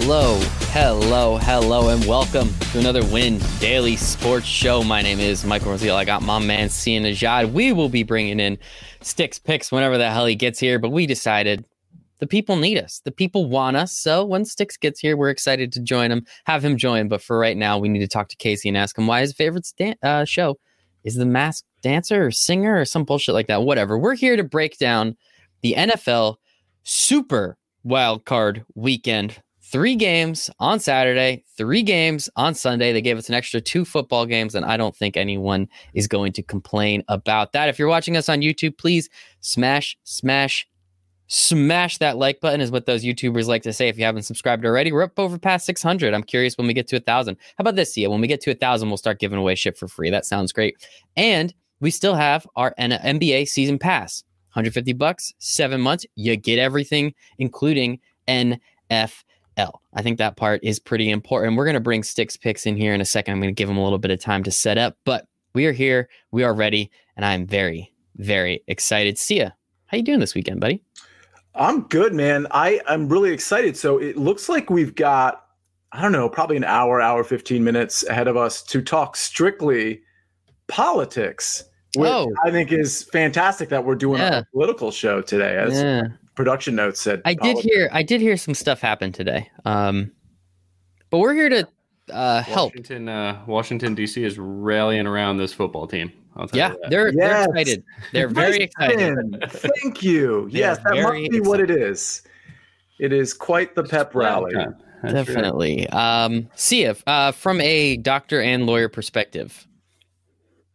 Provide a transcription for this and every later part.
Hello, hello, hello, and welcome to another Win Daily Sports Show. My name is Michael Rosiel. I got my man Sia Nejad. We will be bringing in Sticks picks whenever the hell he gets here, but we decided the people need us. The people want us. So when Sticks gets here, we're excited to join him, have him join. But for right now, we need to talk to Casey and ask him why his favorite uh, show is the Masked Dancer or Singer or some bullshit like that. Whatever. We're here to break down the NFL Super Wild Card Weekend. Three games on Saturday, three games on Sunday. They gave us an extra two football games, and I don't think anyone is going to complain about that. If you're watching us on YouTube, please smash, smash, smash that like button is what those YouTubers like to say. If you haven't subscribed already, we're up over past 600. I'm curious when we get to a thousand. How about this, Sia? When we get to a thousand, we'll start giving away shit for free. That sounds great. And we still have our NBA season pass. 150 bucks, seven months. You get everything, including NFL. I think that part is pretty important. We're going to bring Sticks picks in here in a second. I'm going to give him a little bit of time to set up, but we are here. We are ready, and I'm very, very excited. See Sia, how you doing this weekend, buddy? I'm good, man. I I'm really excited. So it looks like we've got I don't know, probably an hour, hour 15 minutes ahead of us to talk strictly politics. Which Oh. I think is fantastic that we're doing Yeah. a political show today. As Yeah. Production notes said, I did hear I did hear some stuff happen today. Um, but we're here to uh, help. Washington, uh, Washington D.C. is rallying around this football team. Yeah, they're they're excited. They're very excited. Thank you. Yes, that very must be what it is. It is quite the pep rally. Time. That's right. Definitely. Um, Sia, uh, from a doctor and lawyer perspective,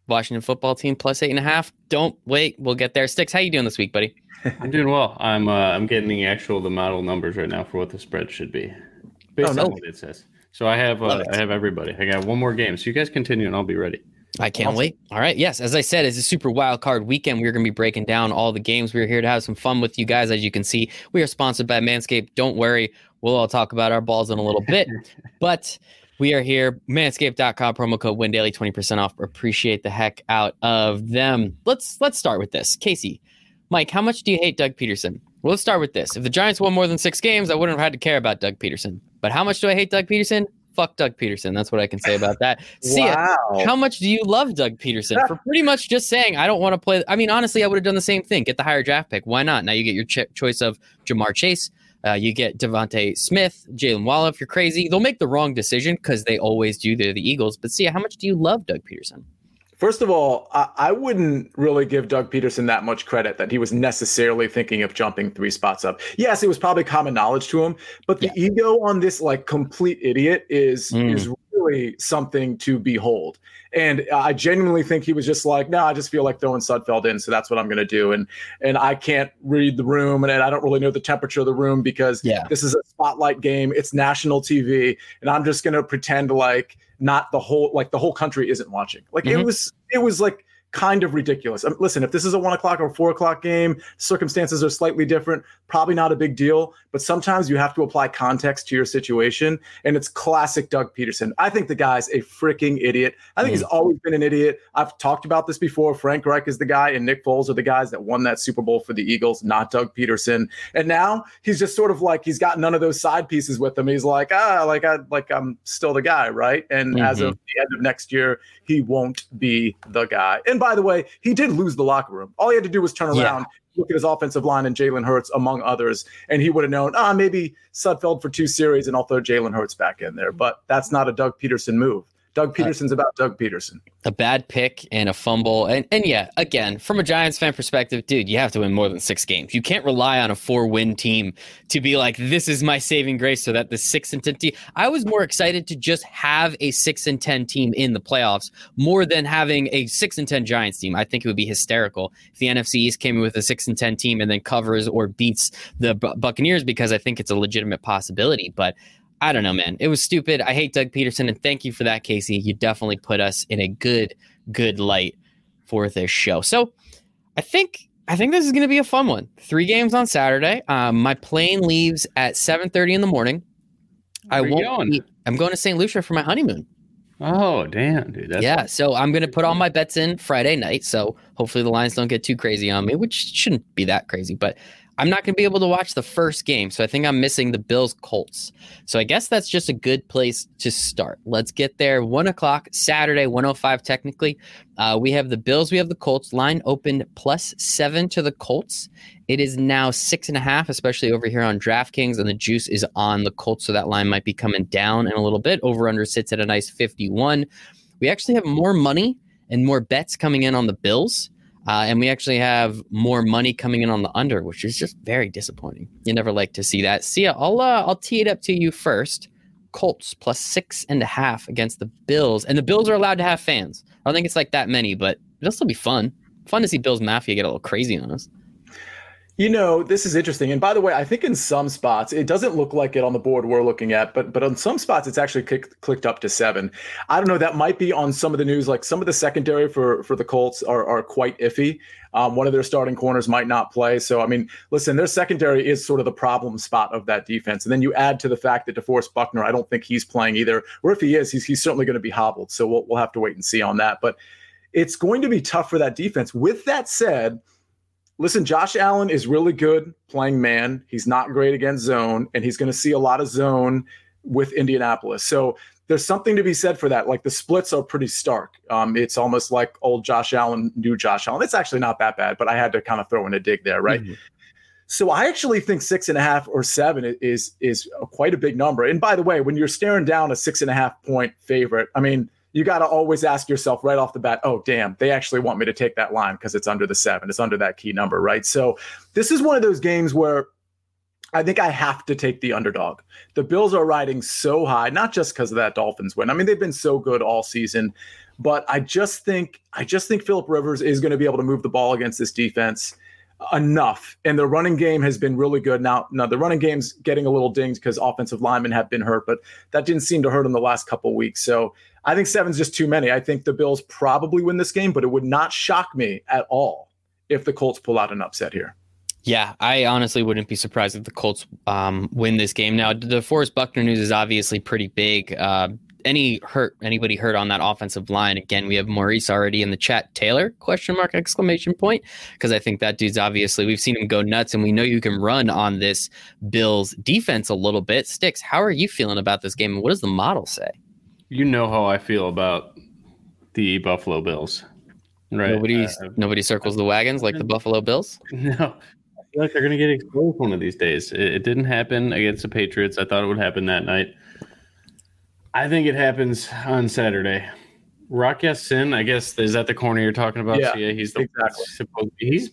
Washington football team plus eight and a half. Don't wait. We'll get there. Sticks, how you doing this week, buddy? I'm doing well. I'm uh, I'm getting the actual the model numbers right now for what the spread should be, based Oh, no. on what it says. So I have uh. I have everybody. I got one more game. So you guys continue, and I'll be ready. I can't Awesome. wait. All right. Yes, as I said, it's a super wild card weekend. We're going to be breaking down all the games. We're here to have some fun with you guys. As you can see, we are sponsored by Manscaped. Don't worry. We'll all talk about our balls in a little bit. but we are here. Manscaped.com promo code WinDaily 20% off. Appreciate the heck out of them. Let's let's start with this. Casey, Mike, how much do you hate Doug Pederson? Well, let's start with this. If the Giants won more than six games, I wouldn't have had to care about Doug Pederson. But how much do I hate Doug Pederson? Fuck Doug Pederson. That's what I can say about that. See ya. Wow. How much do you love Doug Pederson for pretty much just saying I don't want to play? I mean, honestly, I would have done the same thing. Get the higher draft pick. Why not? Now you get your ch- choice of Ja'Marr Chase. Uh, you get DeVonta Smith, Jaylen Waddle. If you're crazy, they'll make the wrong decision because they always do. They're the Eagles. But see, how much do you love Doug Pederson? First of all, I, I wouldn't really give Doug Pederson that much credit that he was necessarily thinking of jumping three spots up. Yes, it was probably common knowledge to him, but the ego on this like complete idiot is Mm. is really something to behold. And I genuinely think he was just like, no, I just feel like throwing Sudfeld in, so that's what I'm going to do. And and I can't read the room, and I don't really know the temperature of the room because Yeah. this is a spotlight game. It's national TV, and I'm just going to pretend like not the whole like the whole country isn't watching. Like Mhm. it was it was like kind of ridiculous. Um, listen, if this is a one o'clock or four o'clock game, circumstances are slightly different. Probably not a big deal, but sometimes you have to apply context to your situation, and it's classic Doug Pederson. I think the guy's a freaking idiot. I think he's always been an idiot. I've talked about this before. Frank Reich is the guy, and Nick Foles are the guys that won that Super Bowl for the Eagles, not Doug Pederson. And now he's just sort of like he's got none of those side pieces with him. He's like, ah, like I like I'm still the guy, right? And as Mhm. of the end of next year, he won't be the guy. And by the way, he did lose the locker room. All he had to do was turn Yeah. around, look at his offensive line and Jalen Hurts, among others, and he would have known, ah, maybe Sudfeld for two series and I'll throw Jalen Hurts back in there. But that's not a Doug Pederson move. Doug uh, Pederson's about Doug Pederson. a bad pick and a fumble. And and yeah, again, from a Giants fan perspective, dude, you have to win more than six games. You can't rely on a four win team to be like, this is my saving grace so that the six and ten team. I was more excited to just have a six and ten team in the playoffs more than having a six and ten Giants team. I think it would be hysterical if the NFC East came in with a six and ten team and then covers or beats the Bu- Buccaneers because I think it's a legitimate possibility. But I don't know, man. It was stupid. I hate Doug Pederson, and thank you for that, Casey. You definitely put us in a good, good light for this show. So, I think I think this is going to be a fun one. Three games on Saturday. Um, my plane leaves at seven thirty in the morning. I Where you won't. Be, I'm going to St. Lucia for my honeymoon. Oh damn, dude. That's yeah, so I'm going to put all my bets in Friday night. So hopefully the lines don't get too crazy on me, which shouldn't be that crazy. But I I'm not going to be able to watch the first game. So I think I'm missing the Bills Colts. So I guess that's just a good place to start. Let's get there. One o'clock, Saturday, 105 technically. Uh, we have the Bills, we have the Colts. Line opened plus seven to the Colts. It is now six and a half, especially over here on DraftKings, and the juice is on the Colts. So that line might be coming down in a little bit. Over under sits at a nice 51. We actually have more money and more bets coming in on the Bills. Uh, and we actually have more money coming in on the under, which is just very disappointing. You never like to see that. See, I'll uh, I'll tee it up to you first. Colts plus six and a half against the Bills, and the Bills are allowed to have fans. I don't think it's like that many, but it'll still be fun. Fun to see Bills Mafia get a little crazy on us. You know, this is interesting. And by the way, I think in some spots it doesn't look like it on the board we're looking at, but but on some spots it's actually clicked, clicked up to seven. I don't know. That might be on some of the news. Like some of the secondary for for the Colts are are quite iffy. Um, one of their starting corners might not play. So I mean, listen, their secondary is sort of the problem spot of that defense. And then you add to the fact that DeForest Buckner, I don't think he's playing either. Or if he is, he's he's certainly going to be hobbled. So we'll we'll have to wait and see on that. But it's going to be tough for that defense. With that said listen, Josh Allen is really good playing man. He's not great against zone, and he's going to see a lot of zone with Indianapolis. So there's something to be said for that. Like the splits are pretty stark. Um, it's almost like old Josh Allen, new Josh Allen. It's actually not that bad, but I had to kind of throw in a dig there, right? Mm-hmm. So I actually think six and a half or seven is is quite a big number. And by the way, when you're staring down a six and a half point favorite, I mean you got to always ask yourself right off the bat, oh, damn, they actually want me to take that line because it's under the seven, it's under that key number, right? So this is one of those games where I think I have to take the underdog. The Bills are riding so high, not just because of that Dolphins win. I mean, they've been so good all season, but I just think I just think Philip Rivers is going to be able to move the ball against this defense enough. And the running game has been really good. Now, now the running game's getting a little dinged because offensive linemen have been hurt, but that didn't seem to hurt them the last couple weeks. So I think seven's just too many. I think the Bills probably win this game, but it would not shock me at all if the Colts pull out an upset here. Yeah, I honestly wouldn't be surprised if the Colts um, win this game. Now, DeForest Buckner news is obviously pretty big. Uh, any hurt anybody hurt on that offensive line again we have maurice already in the chat taylor question mark exclamation point because i think that dude's obviously we've seen him go nuts and we know you can run on this bills defense a little bit sticks how are you feeling about this game and what does the model say you know how I feel about the Buffalo Bills, right? Nobody, uh, nobody circles the wagons like the Buffalo Bills. No, I feel like they're going to get exposed one of these days. It, it, didn't happen against the Patriots. I thought it would happen that night. I think it happens on Saturday. Rock Ya-Sin, I guess, is that the corner you're talking about? Yeah, so yeah he's the exactly. supposed. He's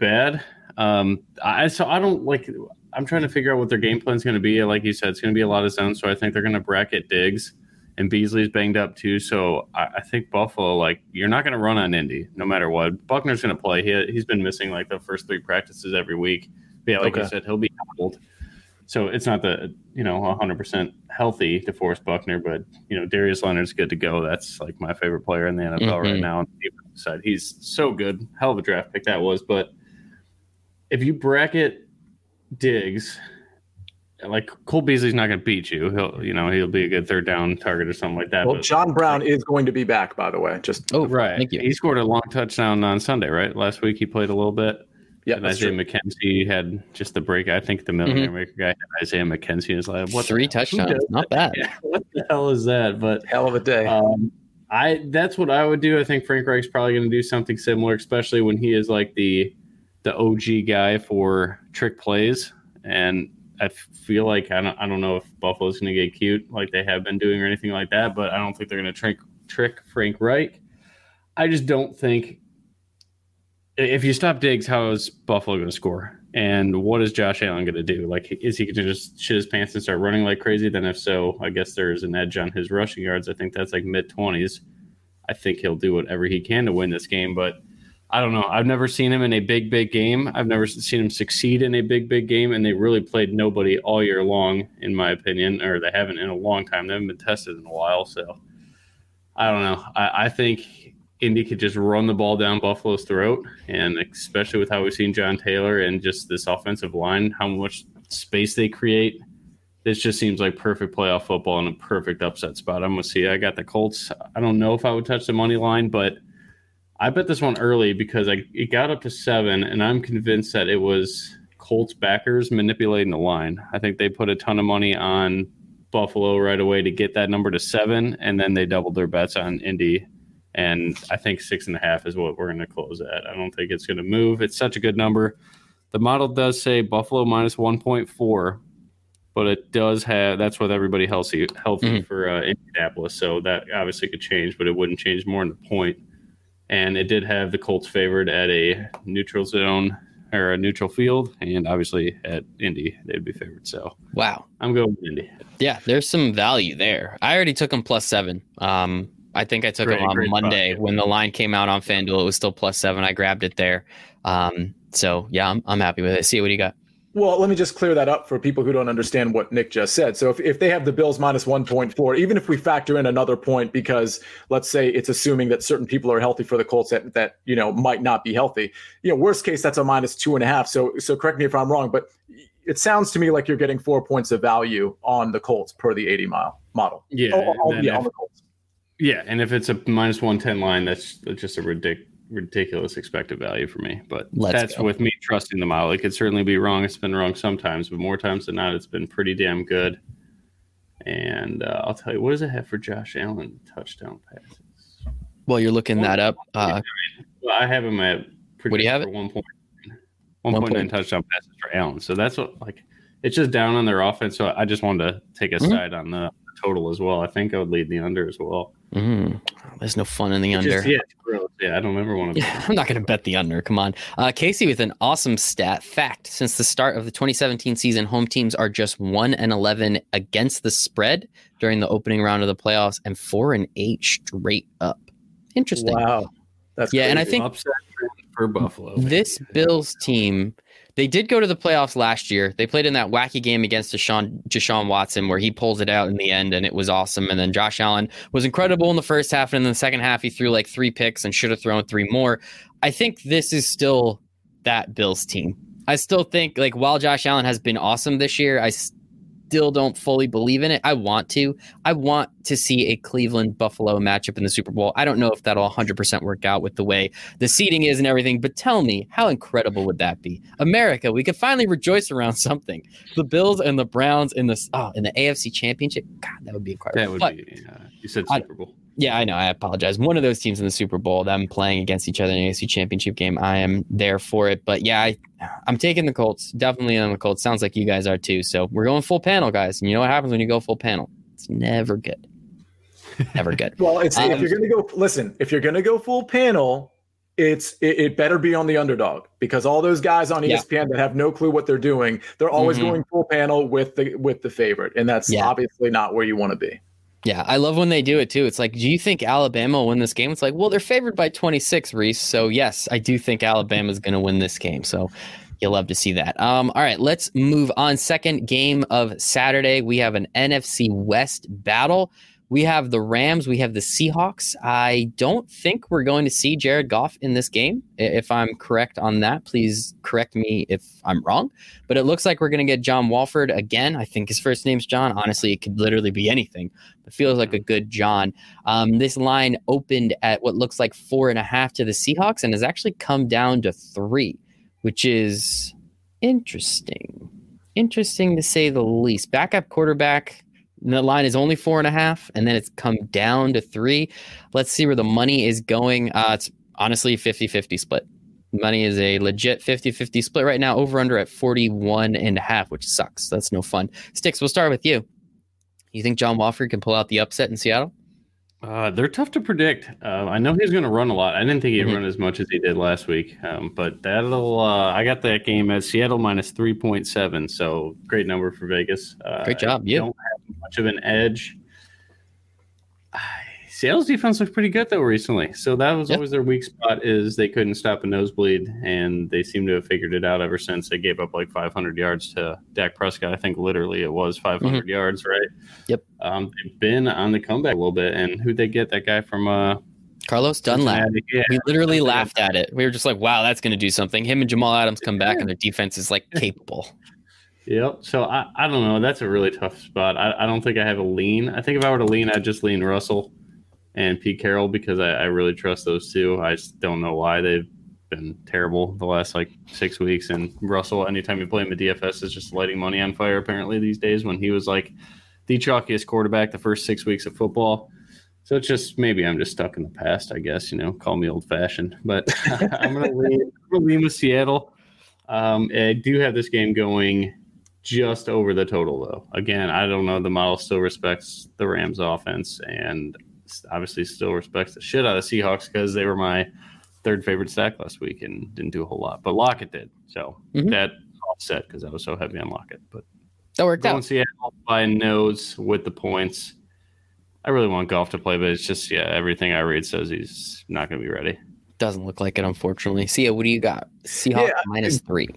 bad. Um, I so I don't like. I'm trying to figure out what their game plan is going to be. Like you said, it's going to be a lot of zones. So I think they're going to bracket Diggs and Beasley's banged up too. So I, I think Buffalo, like, you're not going to run on Indy no matter what. Buckner's going to play. He, he's been missing like the first three practices every week. But yeah, like okay. you said, he'll be hobbled. So it's not the you know 100% healthy DeForest Buckner, but you know Darius Leonard's good to go. That's like my favorite player in the NFL mm-hmm. right now on the side. He's so good. Hell of a draft pick that was. But if you bracket Diggs like Cole Beasley's not going to beat you. He'll, you know, he'll be a good third down target or something like that. Well, but, John Brown is going to be back, by the way. Just oh, right. Thank you. He scored a long touchdown on Sunday, right? Last week he played a little bit. Yeah, Isaiah true. McKenzie had just the break. I think the millionaire mm-hmm. maker guy had Isaiah McKenzie is like what three touchdowns, not bad. Yeah, what the hell is that? But hell of a day. Um, I that's what I would do. I think Frank Reich's probably going to do something similar, especially when he is like the the OG guy for trick plays. And I feel like I don't I don't know if Buffalo's going to get cute like they have been doing or anything like that, but I don't think they're going to trick trick Frank Reich. I just don't think if you stop Diggs, how is Buffalo going to score? And what is Josh Allen going to do? Like, is he going to just shit his pants and start running like crazy? Then, if so, I guess there's an edge on his rushing yards. I think that's like mid 20s. I think he'll do whatever he can to win this game, but I don't know. I've never seen him in a big, big game. I've never seen him succeed in a big, big game, and they really played nobody all year long, in my opinion, or they haven't in a long time. They haven't been tested in a while, so I don't know. I, I think Indy could just run the ball down Buffalo's throat, and especially with how we've seen John Taylor and just this offensive line, how much space they create. This just seems like perfect playoff football and a perfect upset spot. I'm gonna see. I got the Colts. I don't know if I would touch the money line, but I bet this one early because I it got up to seven, and I'm convinced that it was Colts backers manipulating the line. I think they put a ton of money on Buffalo right away to get that number to seven, and then they doubled their bets on Indy. And I think six and a half is what we're going to close at. I don't think it's going to move. It's such a good number. The model does say Buffalo minus 1.4, but it does have that's with everybody healthy healthy mm-hmm. for uh, Indianapolis. So that obviously could change, but it wouldn't change more than the point. And it did have the Colts favored at a neutral zone or a neutral field, and obviously at Indy they'd be favored. So wow, I'm going with Indy. Yeah, there's some value there. I already took them plus seven. Um, I think I took great, them on Monday spot. when the line came out on FanDuel. It was still plus seven. I grabbed it there. Um, so yeah, I'm, I'm happy with it. See what you got. Well, let me just clear that up for people who don't understand what Nick just said. So if, if they have the Bills minus 1.4, even if we factor in another point, because let's say it's assuming that certain people are healthy for the Colts that, that you know might not be healthy, you know, worst case that's a minus two and a half. So so correct me if I'm wrong, but it sounds to me like you're getting four points of value on the Colts per the 80 mile model. Yeah, oh, oh, oh yeah, if, on the Colts. Yeah, and if it's a minus 110 line, that's just a ridiculous ridiculous expected value for me. But Let's that's go. with me trusting the model. It could certainly be wrong. It's been wrong sometimes, but more times than not, it's been pretty damn good. And uh, I'll tell you, what does it have for Josh Allen touchdown passes? Well, you're looking that up. Uh, well, I have him at what do you have it? One point, one, one point nine touchdown passes for Allen. So that's what like it's just down on their offense. So I just wanted to take a mm-hmm. side on the total as well. I think I would lead the under as well. Mm-hmm. There's no fun in the under. Just, yeah, yeah, I don't ever want to. Yeah, I'm not going to bet the under. Come on, uh, Casey with an awesome stat fact. Since the start of the 2017 season, home teams are just one and 11 against the spread during the opening round of the playoffs, and four and eight straight up. Interesting. Wow, that's yeah, crazy. and I think upset for Buffalo. This Bills team they did go to the playoffs last year. They played in that wacky game against Deshaun, Deshaun Watson where he pulls it out in the end and it was awesome. And then Josh Allen was incredible in the first half. And in the second half, he threw like three picks and should have thrown three more. I think this is still that Bills team. I still think like while Josh Allen has been awesome this year, I still don't fully believe in it. I want to. I want to see a Cleveland Buffalo matchup in the Super Bowl. I don't know if that'll 100% work out with the way the seating is and everything, but tell me, how incredible would that be? America, we could finally rejoice around something. The Bills and the Browns in the oh, in the AFC Championship. God, that would be incredible. That would but, be. Uh, you said Super Bowl. Yeah, I know. I apologize. One of those teams in the Super Bowl, them playing against each other in the AFC Championship game, I am there for it. But yeah, I, I'm taking the Colts. Definitely on the Colts. Sounds like you guys are too. So we're going full panel, guys. And you know what happens when you go full panel? It's never good. Never good. well, it's um, if you're gonna go listen, if you're gonna go full panel, it's it, it, better be on the underdog because all those guys on ESPN yeah. that have no clue what they're doing, they're always mm-hmm. going full panel with the with the favorite, and that's yeah. obviously not where you want to be. Yeah, I love when they do it too. It's like, do you think Alabama will win this game? It's like, well, they're favored by 26, Reese. So yes, I do think Alabama is going to win this game. So you'll love to see that. Um, all right, let's move on. Second game of Saturday, we have an NFC West battle. We have the Rams. We have the Seahawks. I don't think we're going to see Jared Goff in this game. If I'm correct on that, please correct me if I'm wrong. But it looks like we're going to get John Wolford again. I think his first name's John. Honestly, it could literally be anything. It feels like a good John. Um, this line opened at what looks like four and a half to the Seahawks and has actually come down to three, which is interesting. Interesting to say the least. Backup quarterback the line is only four and a half, and then it's come down to three. Let's see where the money is going. Uh, it's honestly 50 50 split. Money is a legit 50 50 split right now, over under at 41 and a half, which sucks. That's no fun. Sticks, we'll start with you. You think John Wolford can pull out the upset in Seattle? Uh, they're tough to predict. Uh, I know he's going to run a lot. I didn't think he'd mm-hmm. run as much as he did last week, um, but that'll. Uh, I got that game at Seattle minus three point seven, so great number for Vegas. Uh, great job, you. Don't have much of an edge. Seattle's defense looked pretty good though recently. So that was yep. always their weak spot is they couldn't stop a nosebleed, and they seem to have figured it out ever since they gave up like 500 yards to Dak Prescott. I think literally it was 500 mm-hmm. yards, right? Yep. Um, they've been on the comeback a little bit, and who'd they get? That guy from uh, Carlos Dunlap. Yeah. We literally laughed at it. We were just like, "Wow, that's going to do something." Him and Jamal Adams come back, and their defense is like capable. Yep. So I, I don't know. That's a really tough spot. I, I don't think I have a lean. I think if I were to lean, I'd just lean Russell and Pete Carroll because I, I really trust those two. I just don't know why they've been terrible the last like six weeks. And Russell, anytime you play him at DFS, is just lighting money on fire. Apparently these days, when he was like the chalkiest quarterback the first six weeks of football. So it's just maybe I'm just stuck in the past, I guess. You know, call me old fashioned, but I'm gonna lean, lean with Seattle. Um, I do have this game going just over the total, though. Again, I don't know. The model still respects the Rams' offense, and obviously still respects the shit out of Seahawks because they were my third favorite stack last week and didn't do a whole lot. But Lockett did, so mm-hmm. that offset because I was so heavy on Lockett. But that worked going out. Seattle by nose with the points. I really want Goff to play, but it's just yeah, everything I read says he's not going to be ready. Doesn't look like it, unfortunately. See, what do you got? Seahawks yeah, minus three.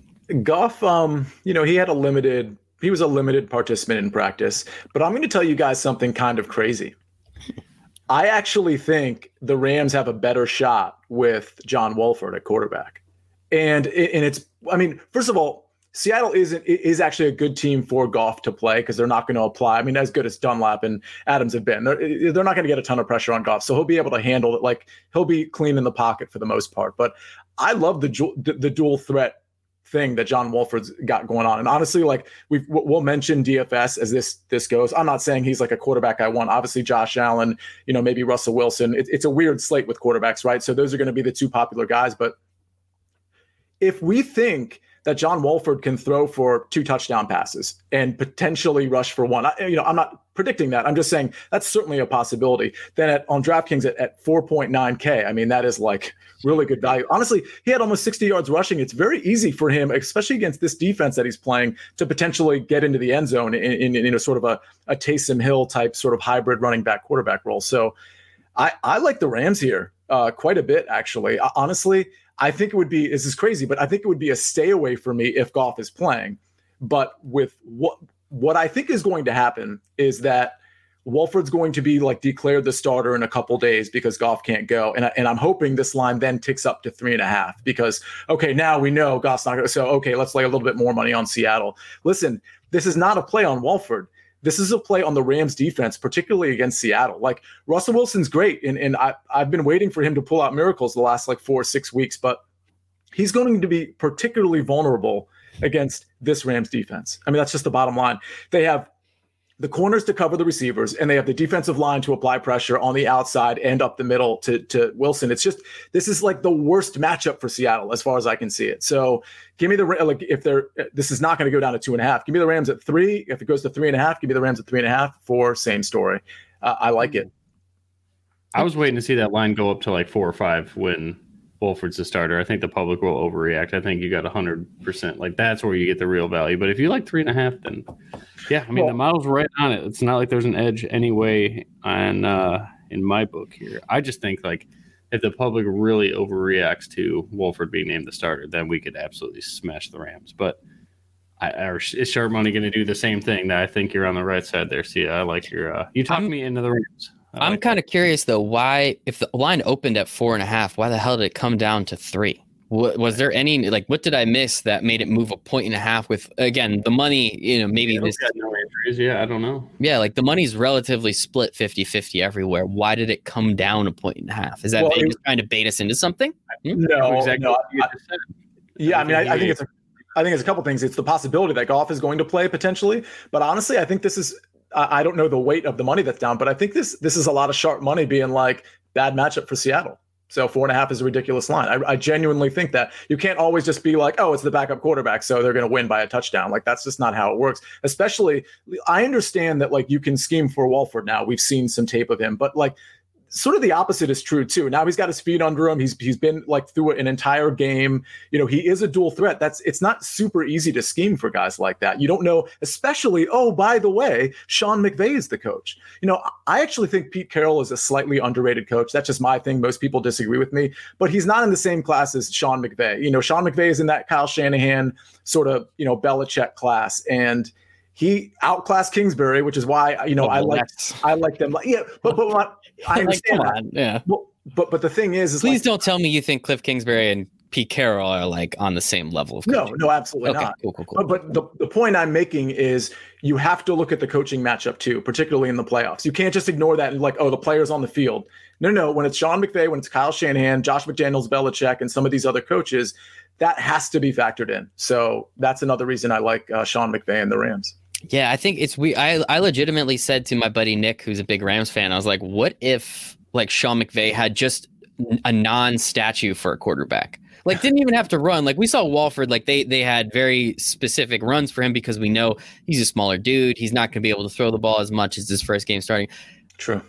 Goff, um, you know, he had a limited. He was a limited participant in practice, but I'm going to tell you guys something kind of crazy. I actually think the Rams have a better shot with John Wolford at quarterback, and and it's. I mean, first of all, Seattle isn't is actually a good team for Goff to play because they're not going to apply. I mean, as good as Dunlap and Adams have been, they're, they're not going to get a ton of pressure on Goff, so he'll be able to handle it. Like he'll be clean in the pocket for the most part. But I love the the, the dual threat thing that John Wolford's got going on. And honestly, like we we'll mention DFS as this this goes. I'm not saying he's like a quarterback I want. Obviously, Josh Allen, you know, maybe Russell Wilson. It, it's a weird slate with quarterbacks, right? So those are going to be the two popular guys. But if we think that John Wolford can throw for two touchdown passes and potentially rush for one. I, you know, I'm not predicting that. I'm just saying that's certainly a possibility. Then at, on DraftKings at, at 4.9K, I mean, that is like really good value. Honestly, he had almost 60 yards rushing. It's very easy for him, especially against this defense that he's playing, to potentially get into the end zone in, in, in a sort of a, a Taysom Hill type sort of hybrid running back quarterback role. So I, I like the Rams here uh, quite a bit, actually. Honestly, I think it would be this is crazy, but I think it would be a stay away for me if Goff is playing. But with what what I think is going to happen is that Wolford's going to be like declared the starter in a couple days because Goff can't go, and I, and I'm hoping this line then ticks up to three and a half because okay now we know Goff's not going to. So okay, let's lay a little bit more money on Seattle. Listen, this is not a play on Wolford. This is a play on the Rams defense, particularly against Seattle. Like Russell Wilson's great, and, and I, I've been waiting for him to pull out miracles the last like four or six weeks, but he's going to be particularly vulnerable against this Rams defense. I mean, that's just the bottom line. They have the corners to cover the receivers, and they have the defensive line to apply pressure on the outside and up the middle to, to Wilson. It's just this is like the worst matchup for Seattle as far as I can see it. So give me the like if they're this is not going to go down to two and a half. Give me the Rams at three. If it goes to three and a half, give me the Rams at three and a half. For same story. Uh, I like it. I was waiting to see that line go up to like four or five when Wolford's the starter. I think the public will overreact. I think you got hundred percent. Like that's where you get the real value. But if you like three and a half, then yeah, I mean well, the model's right on it. It's not like there's an edge anyway on uh, in my book here. I just think like if the public really overreacts to Wolford being named the starter, then we could absolutely smash the Rams. But I, or is sharp money going to do the same thing? That I think you're on the right side there. See, I like your. Uh, you talked me into the Rams. I'm like kind of curious though, why if the line opened at four and a half, why the hell did it come down to three? What, was there any like what did I miss that made it move a point and a half? With again the money, you know, maybe this. No injuries. Yeah, I don't know. Yeah, like the money's relatively split 50-50 everywhere. Why did it come down a point and a half? Is that well, just trying to bait us into something? Hmm? No, exactly. No, I, yeah, I mean, I, I think it's a I think it's a couple things. It's the possibility that Goff is going to play potentially, but honestly, I think this is I don't know the weight of the money that's down, but I think this this is a lot of sharp money being like bad matchup for Seattle. So four and a half is a ridiculous line. I, I genuinely think that you can't always just be like, oh, it's the backup quarterback, so they're going to win by a touchdown. Like that's just not how it works. Especially, I understand that like you can scheme for Wolford now. We've seen some tape of him, but like sort of the opposite is true too. Now he's got his feet under him. He's he's been like through an entire game. You know, he is a dual threat. That's it's not super easy to scheme for guys like that. You don't know, especially, oh, by the way, Sean McVay is the coach. You know, I actually think Pete Carroll is a slightly underrated coach. That's just my thing. Most people disagree with me, but he's not in the same class as Sean McVay. You know, Sean McVay is in that Kyle Shanahan sort of, you know, Belichick class. And he outclassed Kingsbury, which is why you know oh, I like I like them. Yeah, but but I understand like, that. Yeah. Well, but but the thing is, is please like, don't tell me you think Cliff Kingsbury and Pete Carroll are like on the same level of no, no, absolutely Okay, not. cool, cool, cool. But, but the, the point I'm making is you have to look at the coaching matchup too, particularly in the playoffs. You can't just ignore that and like, oh, the players on the field. No, no. When it's Sean McVay, when it's Kyle Shanahan, Josh McDaniels, Belichick, and some of these other coaches, that has to be factored in. So that's another reason I like uh, Sean McVay and the Rams. Yeah, I think it's we. I I legitimately said to my buddy Nick, who's a big Rams fan, I was like, "What if like Sean McVay had just a non-statue for a quarterback? Like, didn't even have to run. Like we saw Wolford, like they they had very specific runs for him because we know he's a smaller dude. He's not going to be able to throw the ball as much as his first game starting. True.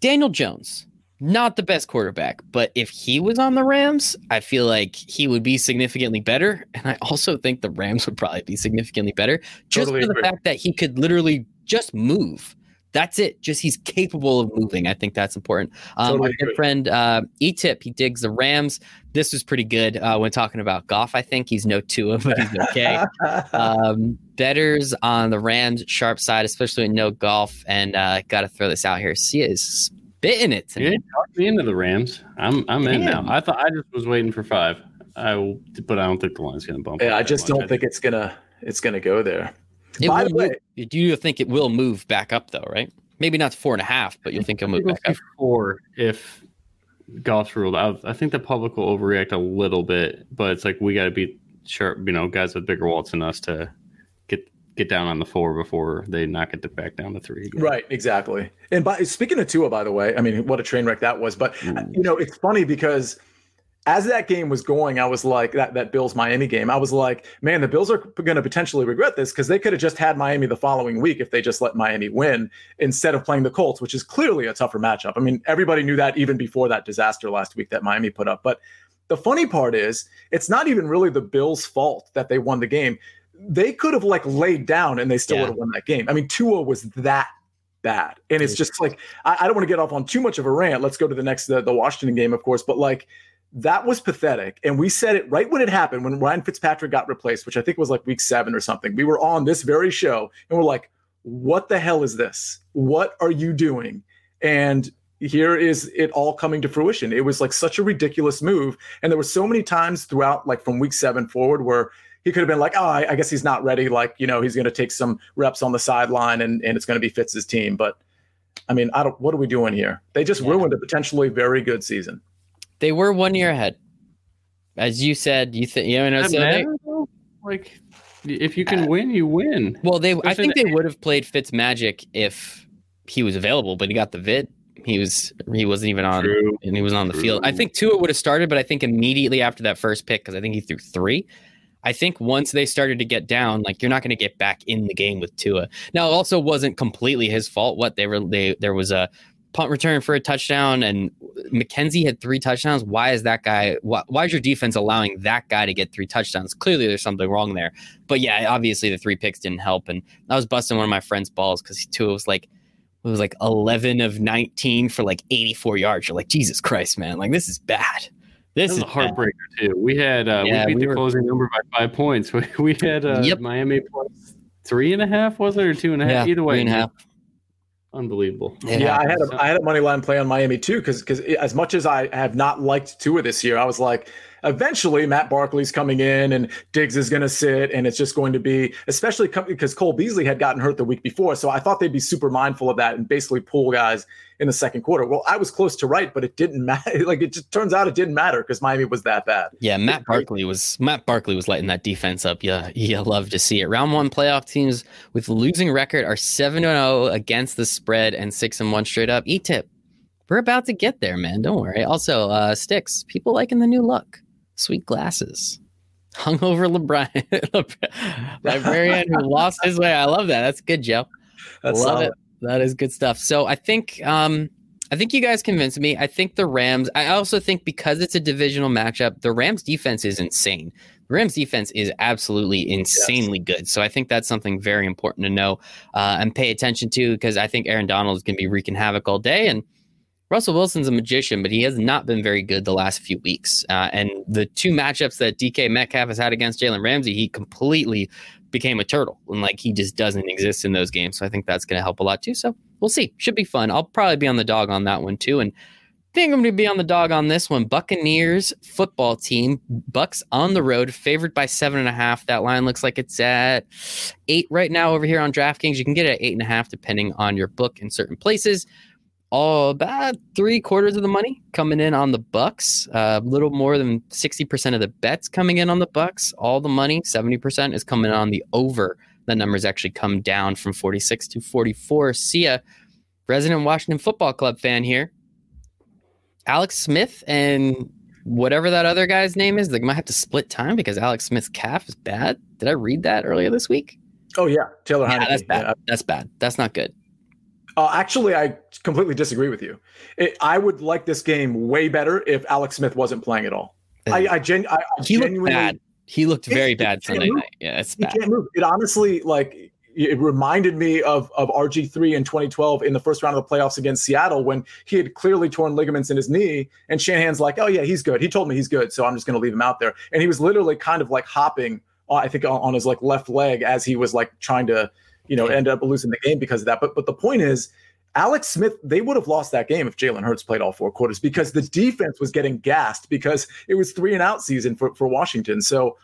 Daniel Jones, not the best quarterback, but if he was on the Rams, I feel like he would be significantly better. And I also think the Rams would probably be significantly better just Totally for the agree. fact that he could literally just move. That's it. Just he's capable of moving. I think that's important. Um, Totally our good friend uh, E-Tip, he digs the Rams. This was pretty good uh, when talking about Goff. I think he's no Tua, but he's okay. um, betters on the Rams sharp side, especially with no Goff. And uh, got to throw this out here. See, is spitting it You tonight. didn't talk me into the Rams. I'm I'm in now. I thought I just was waiting for five. I will, but I don't think the line's going to bump. yeah, I just don't think it's gonna it's gonna go there. It By the way, move- do you think it will move back up though? Right? Maybe not to four and a half, but you'll think it'll move back up. four if Goff's ruled out. I think the public will overreact a little bit, but it's like we got to be sharp, you know, guys with bigger wallets than us to get down on the four before they knock it back down to three. again. Right, exactly. And by speaking of Tua, by the way, I mean, what a train wreck that was. But Mm. you know, it's funny because as that game was going, I was like that that Bills Miami game. I was like, man, the Bills are going to potentially regret this because they could have just had Miami the following week if they just let Miami win instead of playing the Colts, which is clearly a tougher matchup. I mean, everybody knew that even before that disaster last week that Miami put up. But the funny part is, it's not even really the Bills' fault that they won the game. They could have like laid down and they still Yeah. would have won that game. I mean, Tua was that bad, and it's just like I, I don't want to get off on too much of a rant. Let's go to the next the, the Washington game, of course, but like that was pathetic. And we said it right when it happened, when Ryan Fitzpatrick got replaced, which I think was like week seven or something. We were on this very show and we're like, what the hell is this? What are you doing? And here is it all coming to fruition. It was like such a ridiculous move. And there were so many times throughout, like from week seven forward, where he could have been like, oh, I, I guess he's not ready. Like, you know, he's going to take some reps on the sideline and, and it's going to be Fitz's team. But I mean, I don't, what are we doing here? They just Yeah. ruined a potentially very good season. They were one year ahead, as you said. You think you know? Does So they. Like, if you can uh, win, you win. well, they. I think an- they would have played Fitz magic if he was available, but he got the vid. He was. He wasn't even on. True. and he was on the field. I think Tua would have started, but I think immediately after that first pick, because I think he threw three. I think once they started to get down, like you're not going to get back in the game with Tua. Now, it also wasn't completely his fault. What they were, they there was a punt return for a touchdown, and McKenzie had three touchdowns. Why is that guy? Why, why is your defense allowing that guy to get three touchdowns? Clearly, there's something wrong there. But yeah, obviously the three picks didn't help, and I was busting one of my friend's balls because Tua was like it was like 11 of 19 for like 84 yards. You're like, Jesus Christ, man. Like, this is bad. This This is is a heartbreaker too. We had uh, Yeah, we beat we the were- closing number by five points. We, we had uh, Yep. Miami plus three and a half, was it, or two and a Bad. half? Yeah, Either way, three and a half. unbelievable. It yeah, I had happens. a, I had a money line play on Miami too because because as much as I have not liked Tua this year, I was like, eventually Matt Barkley's coming in and Diggs is going to sit, and it's just going to be especially because Cole Beasley had gotten hurt the week before, so I thought they'd be super mindful of that and basically pull guys in the second quarter. Well, I was close to right, but it didn't matter. Like it just turns out it didn't matter because Miami was that bad. Yeah, Matt Barkley was Matt Barkley was lighting that defense up. Yeah, you love to see it. Round one playoff teams with losing record are seven and zero against the spread and six and one straight up. E tip, we're about to get there, man. Don't worry. Also, uh, sticks. People liking the new look. Sweet glasses. Hungover LeBron, librarian who lost his way. I love that. That's good, Joe. That's Love solid. it. That is good stuff. So I think um I think you guys convinced me. I think the Rams. I also think because it's a divisional matchup, the Rams defense is insane. The Rams defense is absolutely insanely good. So I think that's something very important to know uh, and pay attention to because I think Aaron Donald is going to be wreaking havoc all day. And Russell Wilson's a magician, but he has not been very good the last few weeks. Uh, and the two matchups that DK Metcalf has had against Jalen Ramsey, he completely became a turtle and like he just doesn't exist in those games. So I think that's going to help a lot too. So we'll see. Should be fun. I'll probably be on the dog on that one too. And I think I'm going to be on the dog on this one. Buccaneers football team, Bucks on the road, favored by seven and a half. That line looks like it's at eight right now over here on DraftKings. You can get it at eight and a half depending on your book in certain places. All about three quarters of the money coming in on the Bucks. A uh, little more than sixty percent of the bets coming in on the Bucks. All the money, seventy percent, is coming on the over. The numbers actually come down from forty six to forty four. See ya, resident Washington Football Club fan here Alex Smith and whatever that other guy's name is, they might have to split time because Alex Smith's calf is bad. Did I read that earlier this week? Oh yeah, Taylor yeah, That's bad. Yeah. That's bad. That's not good. Uh, actually, I completely disagree with you. It, I would like this game way better if Alex Smith wasn't playing at all. I, I, gen, I, I he genuinely. Looked bad. He looked very bad Sunday night. Yeah, it's bad. He can't move. It honestly, like, it reminded me of of RG3 in 2012 in the first round of the playoffs against Seattle when he had clearly torn ligaments in his knee and Shanahan's like, "Oh yeah, he's good. He told me he's good, so I'm just going to leave him out there." And he was literally kind of like hopping uh, I think on, on, his like left leg as he was like trying to, you know, end up losing the game because of that. But but the point is Alex Smith, they would have lost that game if Jalen Hurts played all four quarters because the defense was getting gassed because it was three and out season for, for Washington. So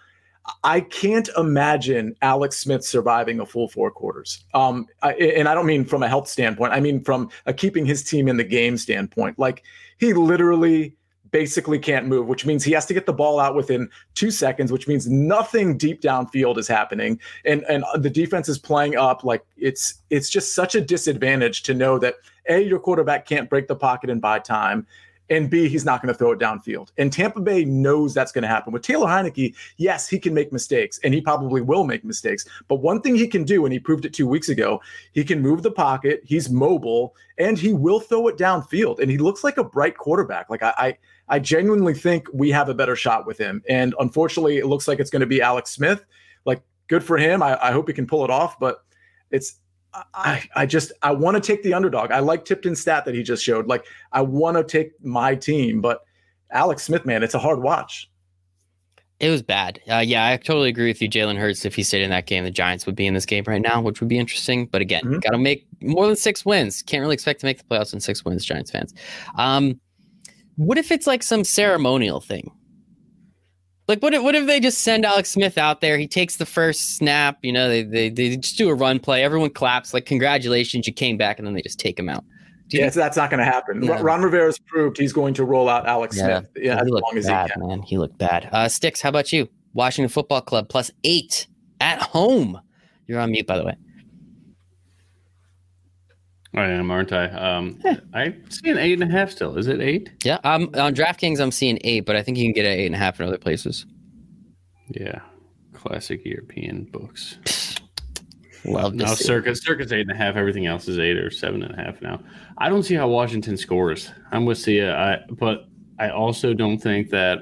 I can't imagine Alex Smith surviving a full four quarters. Um, I, and I don't mean from a health standpoint. I mean from a keeping his team in the game standpoint. Like he literally basically can't move, which means he has to get the ball out within two seconds, which means nothing deep downfield is happening, and and the defense is playing up. Like it's it's just such a disadvantage to know that a your quarterback can't break the pocket and buy time, and B, he's not going to throw it downfield. And Tampa Bay knows that's going to happen. With Taylor Heinicke, yes, he can make mistakes, and he probably will make mistakes. But one thing he can do, and he proved it two weeks ago, he can move the pocket, he's mobile, and he will throw it downfield. And he looks like a bright quarterback. Like I, I, I genuinely think we have a better shot with him. And unfortunately, it looks like it's going to be Alex Smith. Like, good for him. I, I hope he can pull it off, but it's I, I just I want to take the underdog. I like Tipton's stat that he just showed. Like I want to take my team, but Alex Smith, man, it's a hard watch. It was bad. Uh, yeah, I totally agree with you. Jalen Hurts, if he stayed in that game, the Giants would be in this game right now, which would be interesting. But again, mm-hmm. got to make more than six wins. Can't really expect to make the playoffs in six wins, Giants fans. Um, what if it's like some ceremonial thing? Like what if, what if they just send Alex Smith out there? He takes the first snap, you know, they, they, they just do a run play. Everyone claps, like, congratulations, you came back, and then they just take him out. Yeah, so that's not going to happen. Yeah. Ron Rivera's proved he's going to roll out Alex yeah. Smith. Yeah, as long as bad, he can. Man, he looked bad. Uh, Sticks, how about you? Washington Football Club plus eight at home. You're on mute, by the way. I am, aren't I? Um, yeah. I see an eight and a half still. Is it eight? Yeah, um, on DraftKings, I'm seeing eight, but I think you can get an eight and a half in other places. Yeah, classic European books. Love now, circus, circus eight and a half. Everything else is eight or seven and a half now. I don't see how Washington scores. I'm with Sia, I, but I also don't think that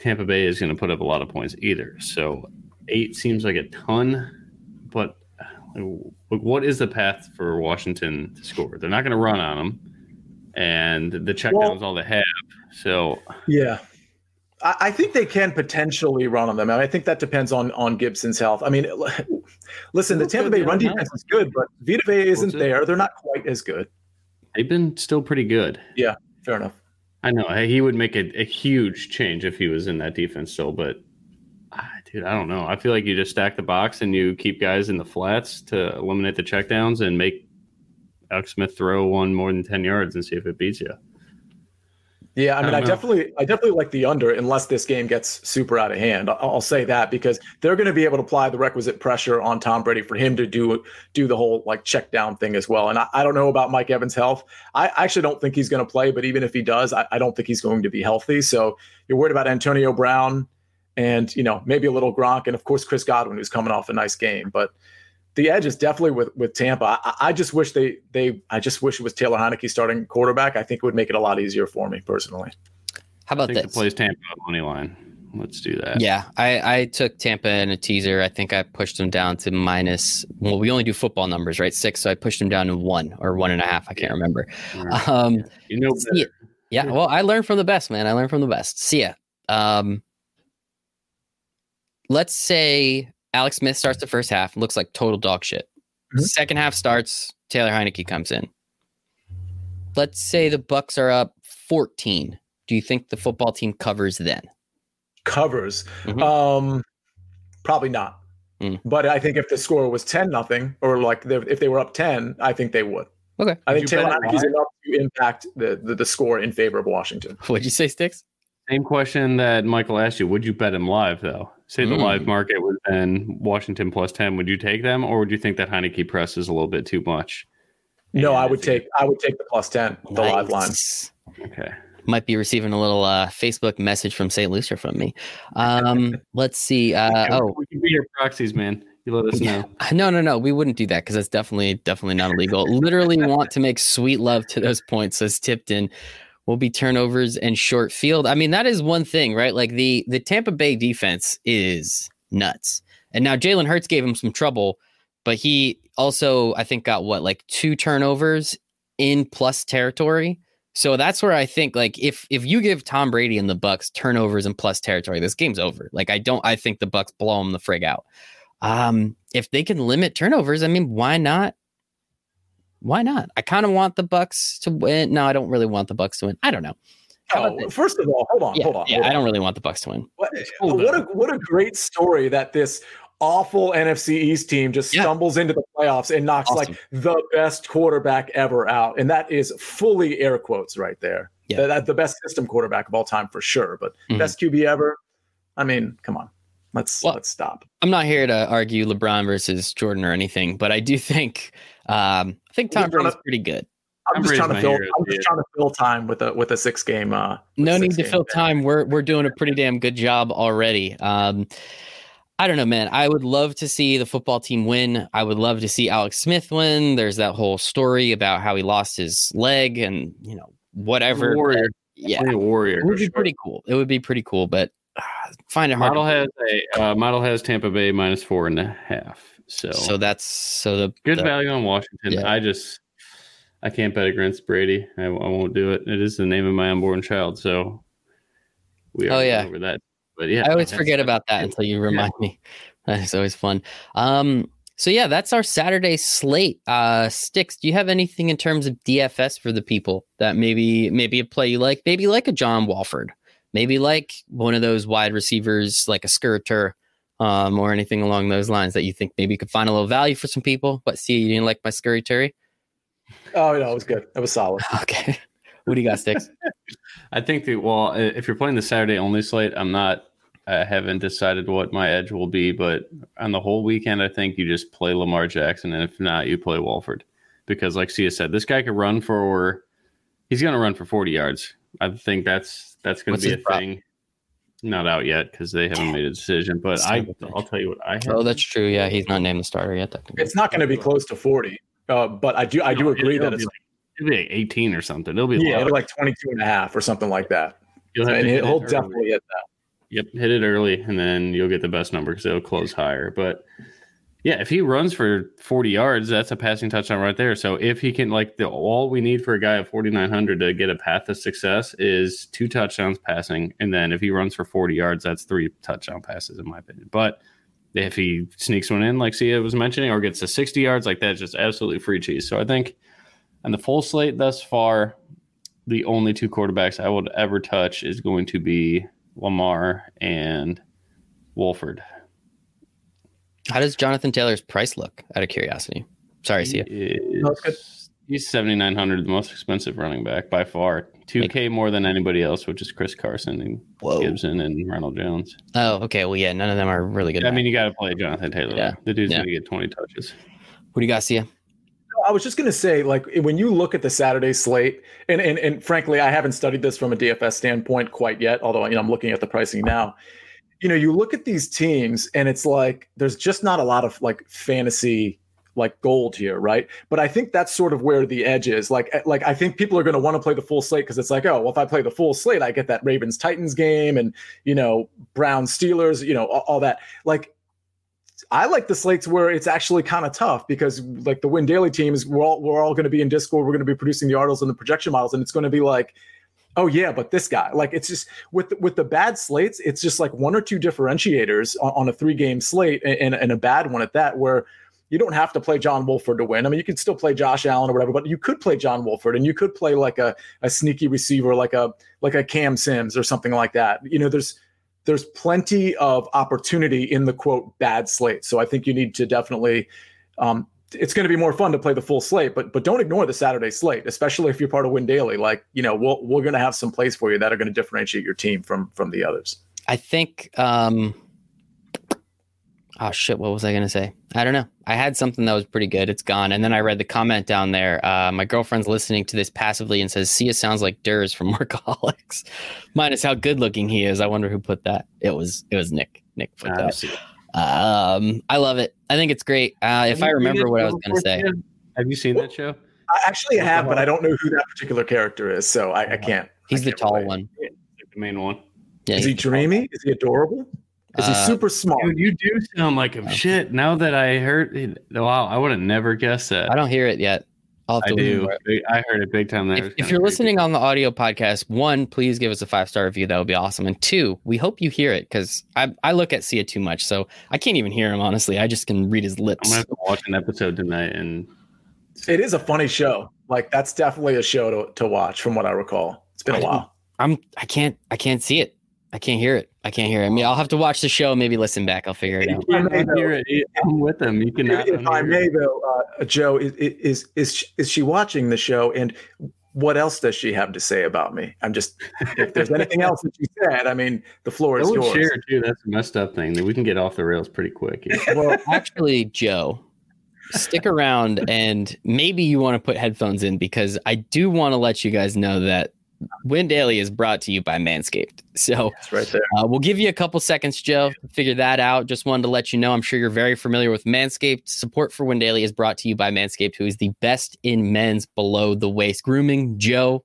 Tampa Bay is going to put up a lot of points either. So eight seems like a ton, but what is the path for Washington to score? They're not going to run on them, and the checkdowns well, all they have. So yeah, I, I, think they can potentially run on them. I, mean, I think that depends on on Gibson's health. I mean, listen, the Tampa Bay run defense is good, but Vita Vea isn't there. They're not quite as good. They've been still pretty good. Yeah, fair enough. I know he would make a, a huge change if he was in that defense still, but Dude, I don't know. I feel like you just stack the box and you keep guys in the flats to eliminate the checkdowns and make Alex Smith throw one more than ten yards and see if it beats you. Yeah, I mean, I, I definitely, I definitely like the under unless this game gets super out of hand. I'll, I'll say that because they're going to be able to apply the requisite pressure on Tom Brady for him to do do the whole like check down thing as well. And I, I don't know about Mike Evans' health. I actually don't think he's going to play, but even if he does, I, I don't think he's going to be healthy. So you're worried about Antonio Brown and you know maybe a little Gronk, and of course Chris Godwin, who's coming off a nice game. But the edge is definitely with with Tampa. I, I just wish they they I just wish it was Taylor Heinicke starting quarterback. I think it would make it a lot easier for me personally. How about I this? The plays Tampa money line. Let's do that. Yeah, I, I took Tampa in a teaser. I think I pushed them down to minus. Well, we only do football numbers, right? Six. So I pushed them down to one or one and a half. I can't remember. Right. Um, you know, yeah, yeah. Well, I learned from the best, man. I learned from the best. See ya. Um, let's say Alex Smith starts the first half, looks like total dog shit. Mm-hmm. Second half starts, Taylor Heinicke comes in. Let's say the Bucks are up 14, do you think the football team covers then? Covers. Mhm. Um, probably not. Mm. But I think if the score was ten nothing, or like the, if they were up ten, I think they would. Okay. I Would think Taylor it is enough to impact the, the the score in favor of Washington. What'd you say, Sticks? Same question that Michael asked you. Would you bet him live though? Say the Mm. live market was then Washington plus ten. Would you take them, or would you think that Heinicke press is a little bit too much? No, And I would take I would take the plus ten, the live line. Okay. Might be receiving a little uh, Facebook message from St. Lucia from me. Um, let's see. Uh, oh, we can be your proxies, man. You let us know. No, no, no. We wouldn't do that because that's definitely, definitely not illegal. Literally want to make sweet love to those points, says Tipton. Will be turnovers and short field. I mean, that is one thing, right? Like the the Tampa Bay defense is nuts. And now Jalen Hurts gave him some trouble, but he also, I think, got what, like two turnovers in plus territory. So that's where I think like if if you give Tom Brady and the Bucs turnovers and plus territory, this game's over. Like I don't I think the Bucs blow them the frig out. Um, if they can limit turnovers, I mean, why not? Why not? I kind of want the Bucs to win. No, I don't really want the Bucs to win. I don't know. Oh, first of all, hold on, Yeah, hold on. yeah, hold I don't really want the Bucs to win. What, what a what a great story that this awful NFC East team just Yeah. stumbles into the playoffs and knocks Awesome. like the best quarterback ever out, and that is fully air quotes right there. Yeah. The, that- the best system quarterback of all time for sure, but Mhm. best QB ever. I mean, come on, let's Well, let's stop. I'm not here to argue LeBron versus Jordan or anything, but I do think um, I think Tom We're gonna- Brady's pretty good. I'm Tom just trying to fill. I'm just trying to fill time with a with a six game. Uh, No with need to fill thing. time. We're we're doing a pretty damn good job already. Um, I don't know, man. I would love to see the football team win. I would love to see Alex Smith win. There's that whole story about how he lost his leg and you know whatever. Warrior. Yeah, warrior. it would be sure. pretty cool. It would be pretty cool, but find it hard. Model has a uh, model has Tampa Bay minus four and a half. So, so that's so the good the- value on Washington. Yeah. I just I can't bet against Brady. I, I won't do it. It is the name of my unborn child. So we Oh, yeah. over that. But yeah, I always forget about that until you remind me. That's always fun. Um, so yeah, that's our Saturday slate. Uh, Sticks, do you have anything in terms of DFS for the people that maybe maybe a play you like, maybe like a John Wolford, maybe like one of those wide receivers like a Skirter, um, or anything along those lines that you think maybe you could find a little value for some people. But see, you didn't like my Scary Terry? Oh no, it was good. It was solid. Okay. what do you got, Sticks? I think that well, uh, if you're playing the Saturday only slate, I'm not. I haven't decided what my edge will be, but on the whole weekend, I think you just play Lamar Jackson, and if not, you play Wolford, because like Sia said, this guy could run for. He's going to run for 40 yards. I think that's that's going to be a prop? thing. Not out yet because they haven't made a decision, but I of a bitch. I'll tell you what I have. oh, that's true. Yeah, he's not named the starter yet. It's not going to be close to forty, uh, but I do I do No, agree it'll that be it's like, it'll be like 18 or something. It'll be yeah, low. it'll be like 22 and a half or something like that. You'll have And to hit he'll it early. definitely hit that. Yep, hit it early, and then you'll get the best number because it'll close higher. But yeah, if he runs for 40 yards, that's a passing touchdown right there. So if he can, like, the all we need for a guy at 4,900 to get a path to success is two touchdowns passing, and then if he runs for 40 yards, that's three touchdown passes in my opinion. But if he sneaks one in, like Sia was mentioning, or gets to 60 yards, like that's just absolutely free cheese. So I think on the full slate thus far, the only two quarterbacks I would ever touch is going to be Lamar and Wolford. How does Jonathan Taylor's price look? Out of curiosity. Sorry, see He No, it's He's seventy nine hundred, the most expensive running back by far. Two K more than anybody else, which is Chris Carson and Whoa. Gibson and Ronald Jones. Oh, okay. Well, yeah, none of them are really good. I mean, you got to play Jonathan Taylor. Yeah. The dude's Yeah. going to get twenty touches. what do you got, Sia? I was just going to say, like, when you look at the Saturday slate, and, and and frankly, I haven't studied this from a DFS standpoint quite yet, although you know I'm looking at the pricing now. You know, you look at these teams, and it's like there's just not a lot of like fantasy like gold here, right? But I think that's sort of where the edge is. Like, eh, like I think people are going to want to play the full slate because it's like, oh, well, if I play the full slate, I get that Ravens Titans game, and you know, Brown Steelers, you know, all, all that. Like, I like the slates where it's actually kind of tough because like the Win Daily teams, we're all we're all going to be in Discord. We're going to be producing the articles and the projection models, and it's going to be like, oh yeah, but this guy, like it's just with with the bad slates, it's just like one or two differentiators on, on a three game slate and, and, a bad one at that, where you don't have to play John Wolford to win. I mean, you can still play Josh Allen or whatever, but you could play John Wolford and you could play like a, a sneaky receiver, like a like a Cam Sims or something like that. You know, there's there's plenty of opportunity in the quote bad slate. So I think you need to definitely um, it's going to be more fun to play the full slate, but but don't ignore the Saturday slate, especially if you're part of Win Daily. Like you know, we'll, we're going to have some plays for you that are going to differentiate your team from from the others. I think. um Oh shit! What was I gonna say? I don't know. I had something that was pretty good. It's gone. And then I read the comment down there. Uh, my girlfriend's listening to this passively and says, "Sia sounds like Ders from Workaholics." Minus how good looking he is. I wonder who put that. It was it was Nick. Nick put that. Um, I love it. I think it's great. Uh, if I remember what I was going to say, have you seen that show? I actually have, but I don't know who that particular character is, so I, I can't. He's I the can't tall relate. one. The main one. Yeah, Is he he's dreamy? Is he adorable? Is he Uh, super smart? Dude, you do sound like him. Shit. Now that I heard, wow, I would have never guessed that. I don't hear it yet. I'll have I do. I heard it big time. That If, if you're creepy. listening on the audio podcast, one, please give us a five star review. That would be awesome. And two, we hope you hear it because I, I look at Sia too much, so I can't even hear him. Honestly, I just can read his lips. I'm gonna have to watch an episode tonight, and It is a funny show. Like that's definitely a show to, to watch, from what I recall. It's been a I- while. I'm I can't I can't see it. I can't hear it. I can't hear it. I mean, I'll have to watch the show, maybe listen back. I'll figure it out. If I may, though- it. I'm with them. You can. If, if I may, though, uh, Joe, is, is is is she watching the show? And what else does she have to say about me? I'm just if there's anything else that she said, I mean, the floor is yours. share too. That's a messed up thing. That we can get off the rails pretty quick. here. Well, actually, Joe, stick around and maybe you want to put headphones in because I do want to let you guys know that Win Daily is brought to you by Manscaped. So right there. uh, we'll give you a couple seconds, Joe, to figure that out. Just wanted to let you know. I'm sure you're very familiar with Manscaped. Support for Win Daily is brought to you by Manscaped, who is the best in men's below the waist grooming. Joe,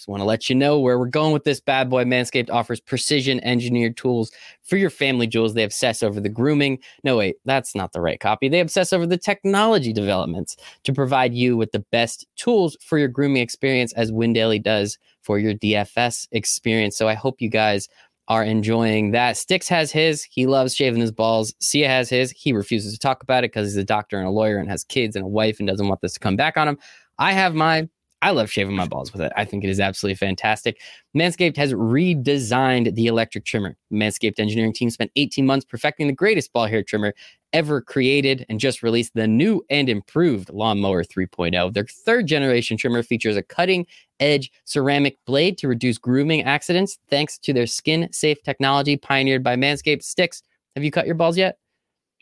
just want to let you know where we're going with this bad boy. Manscaped offers precision engineered tools for your family jewels. They obsess over the grooming. No, wait, that's not the right copy. They obsess over the technology developments to provide you with the best tools for your grooming experience, as Win Daily does for your DFS experience. So I hope you guys are enjoying that. Sticks has his. He loves shaving his balls. Sia has his. He refuses to talk about it because he's a doctor and a lawyer and has kids and a wife and doesn't want this to come back on him. I have mine. I love shaving my balls with it. I think it is absolutely fantastic. Manscaped has redesigned the electric trimmer. Manscaped engineering team spent 18 months perfecting the greatest ball hair trimmer ever created and just released the new and improved Lawnmower 3.0. Their third generation trimmer features a cutting edge ceramic blade to reduce grooming accidents thanks to their skin safe technology pioneered by Manscaped. Sticks, have you cut your balls yet?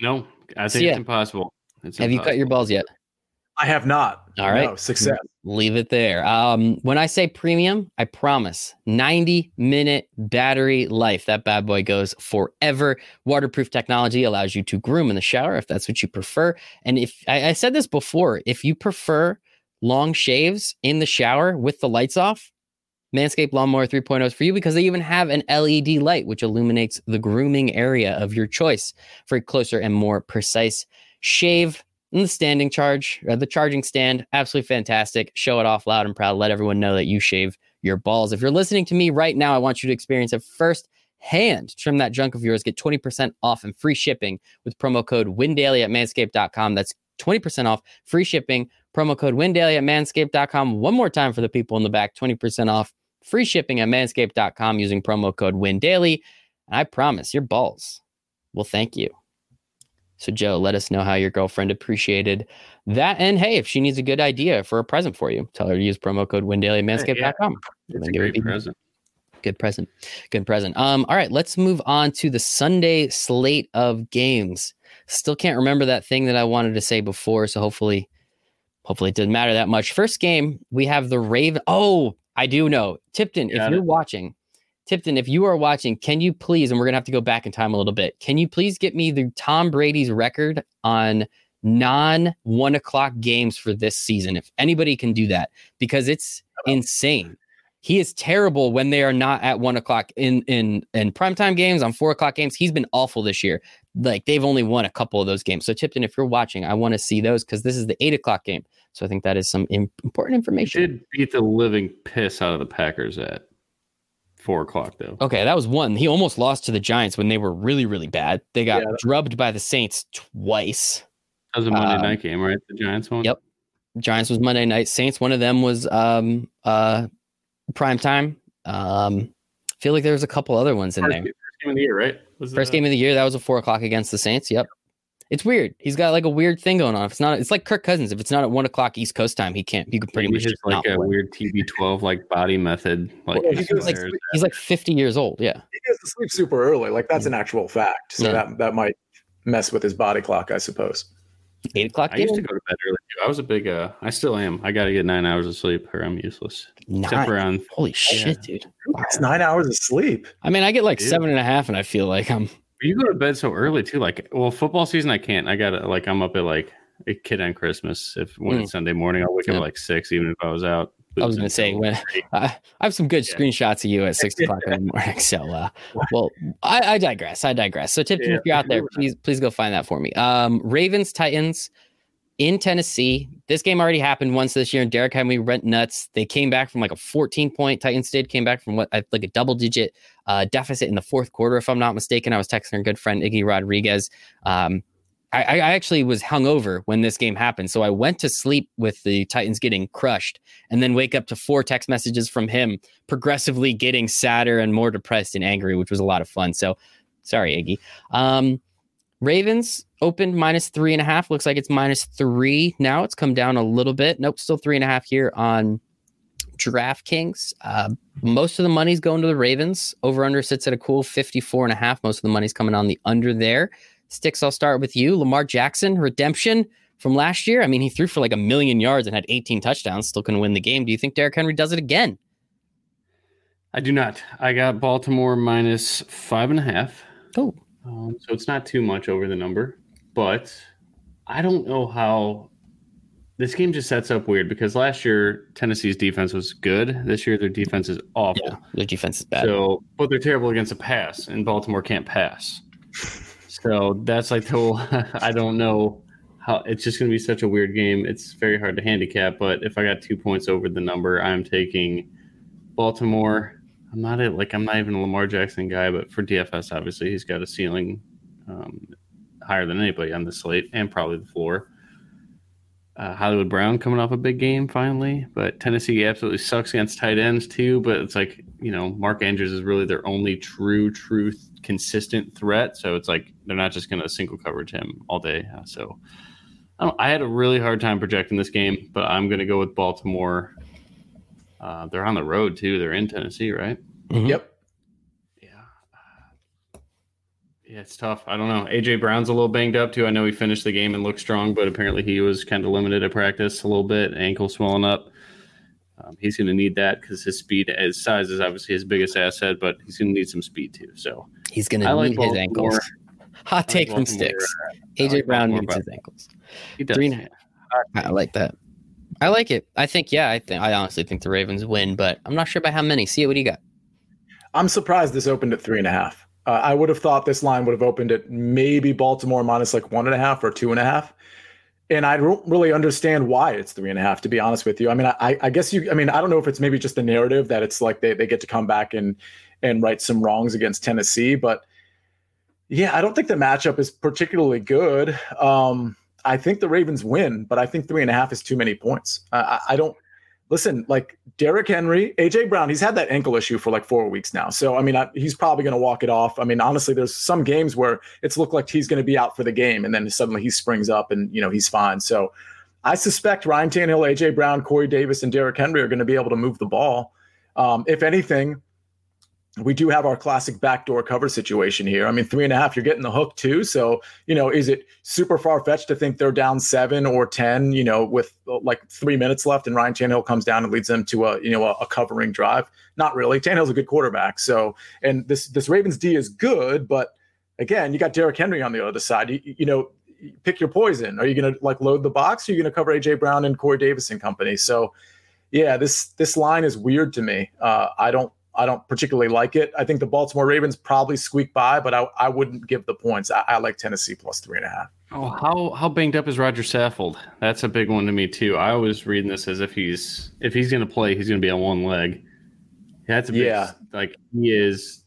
No, I think Yeah. it's impossible. It's Have you cut your balls yet? I have not. All right. No, success. Leave it there. Um, when I say premium, I promise 90 minute battery life. That bad boy goes forever. Waterproof technology allows you to groom in the shower if that's what you prefer. And if I, I said this before, if you prefer long shaves in the shower with the lights off, Manscaped Lawnmower 3.0 is for you because they even have an LED light which illuminates the grooming area of your choice for a closer and more precise shave. And the standing charge, uh, the charging stand, absolutely fantastic. Show it off loud and proud. Let everyone know that you shave your balls. If you're listening to me right now, I want you to experience it first hand. Trim that junk of yours. Get 20% off and free shipping with promo code WINDAILY at manscaped.com. That's 20% off, free shipping. Promo code WINDAILY at manscaped.com. One more time for the people in the back 20% off, free shipping at manscaped.com using promo code WINDAILY. And I promise your balls will thank you. So, Joe, let us know how your girlfriend appreciated that. And hey, if she needs a good idea for a present for you, tell her to use promo code WINDAILY at manscaped.com. It's a it great present. Good present. Good present. Um, all right, let's move on to the Sunday slate of games. Still can't remember that thing that I wanted to say before, so hopefully, hopefully it didn't matter that much. First game, we have the Raven. Oh, I do know. Tipton, if Got you're watching, Tipton, if you are watching, can you please, and we're gonna have to go back in time a little bit, can you please get me the Tom Brady's record on non one o'clock games for this season? If anybody can do that, because it's oh. insane. He is terrible when they are not at one o'clock in in in primetime games on four o'clock games. He's been awful this year. Like they've only won a couple of those games. So Tipton, if you're watching, I want to see those because this is the eight o'clock game. So I think that is some im- important He information. did beat the living piss out of the Packers at four o'clock though. Okay, that was one. He almost lost to the Giants when they were really, really bad. They got drubbed by the Saints twice. That was a Monday Um, night game, right? The Giants one. Yep. Giants was Monday night. Saints, one of them was um uh prime time. Um feel like there was a couple other ones in First, there. first game of the year, right? Was First the- game of the year, that was a four o'clock against the Saints. Yep. It's weird. He's got like a weird thing going on. If it's not, it's like Kirk Cousins. If it's not at one o'clock East Coast time, he can't. He could pretty Maybe much his just like not a play. weird TB12 like body method. Like, Well, he goes, like. He's like fifty years old. Yeah. He goes to sleep super early. Like that's an actual fact. So Yeah. that that might mess with his body clock, I suppose. Eight o'clock. I used to go to bed early. Too. I was a big. uh I still am. I got to get nine hours of sleep, or I'm useless. Except Nine. for around. Holy shit, dude. Wow. It's nine hours of sleep. I mean, I get like Dude. seven and a half, and I feel like I'm. You go to bed so early too. Like, well, football season, I can't. I got to like. I'm up at like a kid on Christmas. If when it's Sunday morning, I'll wake up Mm. Yeah. at like six, even if I was out. I was gonna say when I, I have some good Yeah. screenshots of you at six o'clock in the morning. So, uh, well, I, I digress. I digress. So, Tipton, Yeah. if you're out there, please please go find that for me. Um, Ravens Titans in Tennessee. This game already happened once this year, and Derrick Henry went nuts. They came back from like a 14 point. Titans did came back from what I- like a double digit uh, deficit in the fourth quarter, if I'm not mistaken. I was texting our good friend Iggy Rodriguez. Um, I, I actually was hungover when this game happened, so I went to sleep with the Titans getting crushed, and then wake up to four text messages from him, progressively getting sadder and more depressed and angry, which was a lot of fun. So, sorry, Iggy. Um, Ravens opened minus three and a half. Looks like it's minus three now. It's come down a little bit. Nope, still three and a half here on DraftKings. Uh, most of the money's going to the Ravens. Over under sits at a cool 54 and a half. Most of the money's coming on the under there. Sticks, I'll start with you. Lamar Jackson, redemption from last year. I mean, he threw for like a million yards and had 18 touchdowns, still couldn't win the game. Do you think Derrick Henry does it again? I do not. I got Baltimore minus five and a half. Oh, Um, so it's not too much over the number, but I don't know how this game just sets up weird because last year Tennessee's defense was good. This year their defense is awful. yeah, their defense is bad. So, but they're terrible against a pass, and Baltimore can't pass. So that's like the whole. I don't know how it's just going to be such a weird game. It's very hard to handicap. But if I got two points over the number, I'm taking Baltimore. I'm not a, like I'm not even a Lamar Jackson guy, but for DFS, obviously he's got a ceiling um, higher than anybody on the slate, and probably the floor. Uh, Hollywood Brown coming off a big game finally, but Tennessee absolutely sucks against tight ends too. But it's like you know, Mark Andrews is really their only true, true, consistent threat. So it's like they're not just going to single coverage him all day. So I, I had a really hard time projecting this game, but I'm going to go with Baltimore. Uh, they're on the road too. They're in Tennessee, right? Mhm. Yep. Yeah. Yeah, it's tough. I don't know. AJ Brown's a little banged up too. I know he finished the game and looked strong, but apparently he was kind of limited at practice a little bit, ankle swelling up. Um, he's going to need that because his speed, his size is obviously his biggest asset, but he's going to need some speed too. So He's going I to like need his Baltimore. ankles. Hot take from Sticks. AJ like Brown Baltimore, needs his ankles. he does. Three and a half. I like that. I like it. I think, yeah, I think I honestly think the Ravens win, but I'm not sure by how many. See what do you got? I'm surprised this opened at three and a half. Uh, I would have thought this line would have opened at maybe Baltimore minus like one and a half or two and a half. And I don't really understand why it's three and a half, to be honest with you. I mean, I, I guess you, I mean, I don't know if it's maybe just the narrative that it's like they, they get to come back and, and right some wrongs against Tennessee. But yeah, I don't think the matchup is particularly good. Um, I think the Ravens win, but I think three and a half is too many points. I, I, I don't, listen, like Derrick Henry, AJ Brown, he's had that ankle issue for like four weeks now. So, I mean, I, he's probably going to walk it off. I mean, honestly, there's some games where it's looked like he's going to be out for the game and then suddenly he springs up and, you know, he's fine. So I suspect Ryan Tannehill, AJ Brown, Corey Davis, and Derrick Henry are going to be able to move the ball. Um, if anything, we do have our classic backdoor cover situation here. I mean, three and a half, you're getting the hook too. So, you know, is it super far fetched to think they're down seven or 10, you know, with uh, like three minutes left and Ryan Tannehill comes down and leads them to a, you know, a, a covering drive? Not really. Tannehill's a good quarterback. So, and this, this Ravens D is good, but again, you got Derrick Henry on the other side. You, you know, pick your poison. Are you going to like load the box? Or are you going to cover AJ Brown and Corey Davis and company? So, yeah, this this line is weird to me. Uh, I don't I don't particularly like it. I think the Baltimore Ravens probably squeak by, but I, I wouldn't give the points. I, I like Tennessee plus three and a half. Oh, how how banged up is Rodger Saffold? That's a big one to me too. I was reading this as if he's if he's going to play, he's going to be on one leg. That's a big, Yeah. Like he is,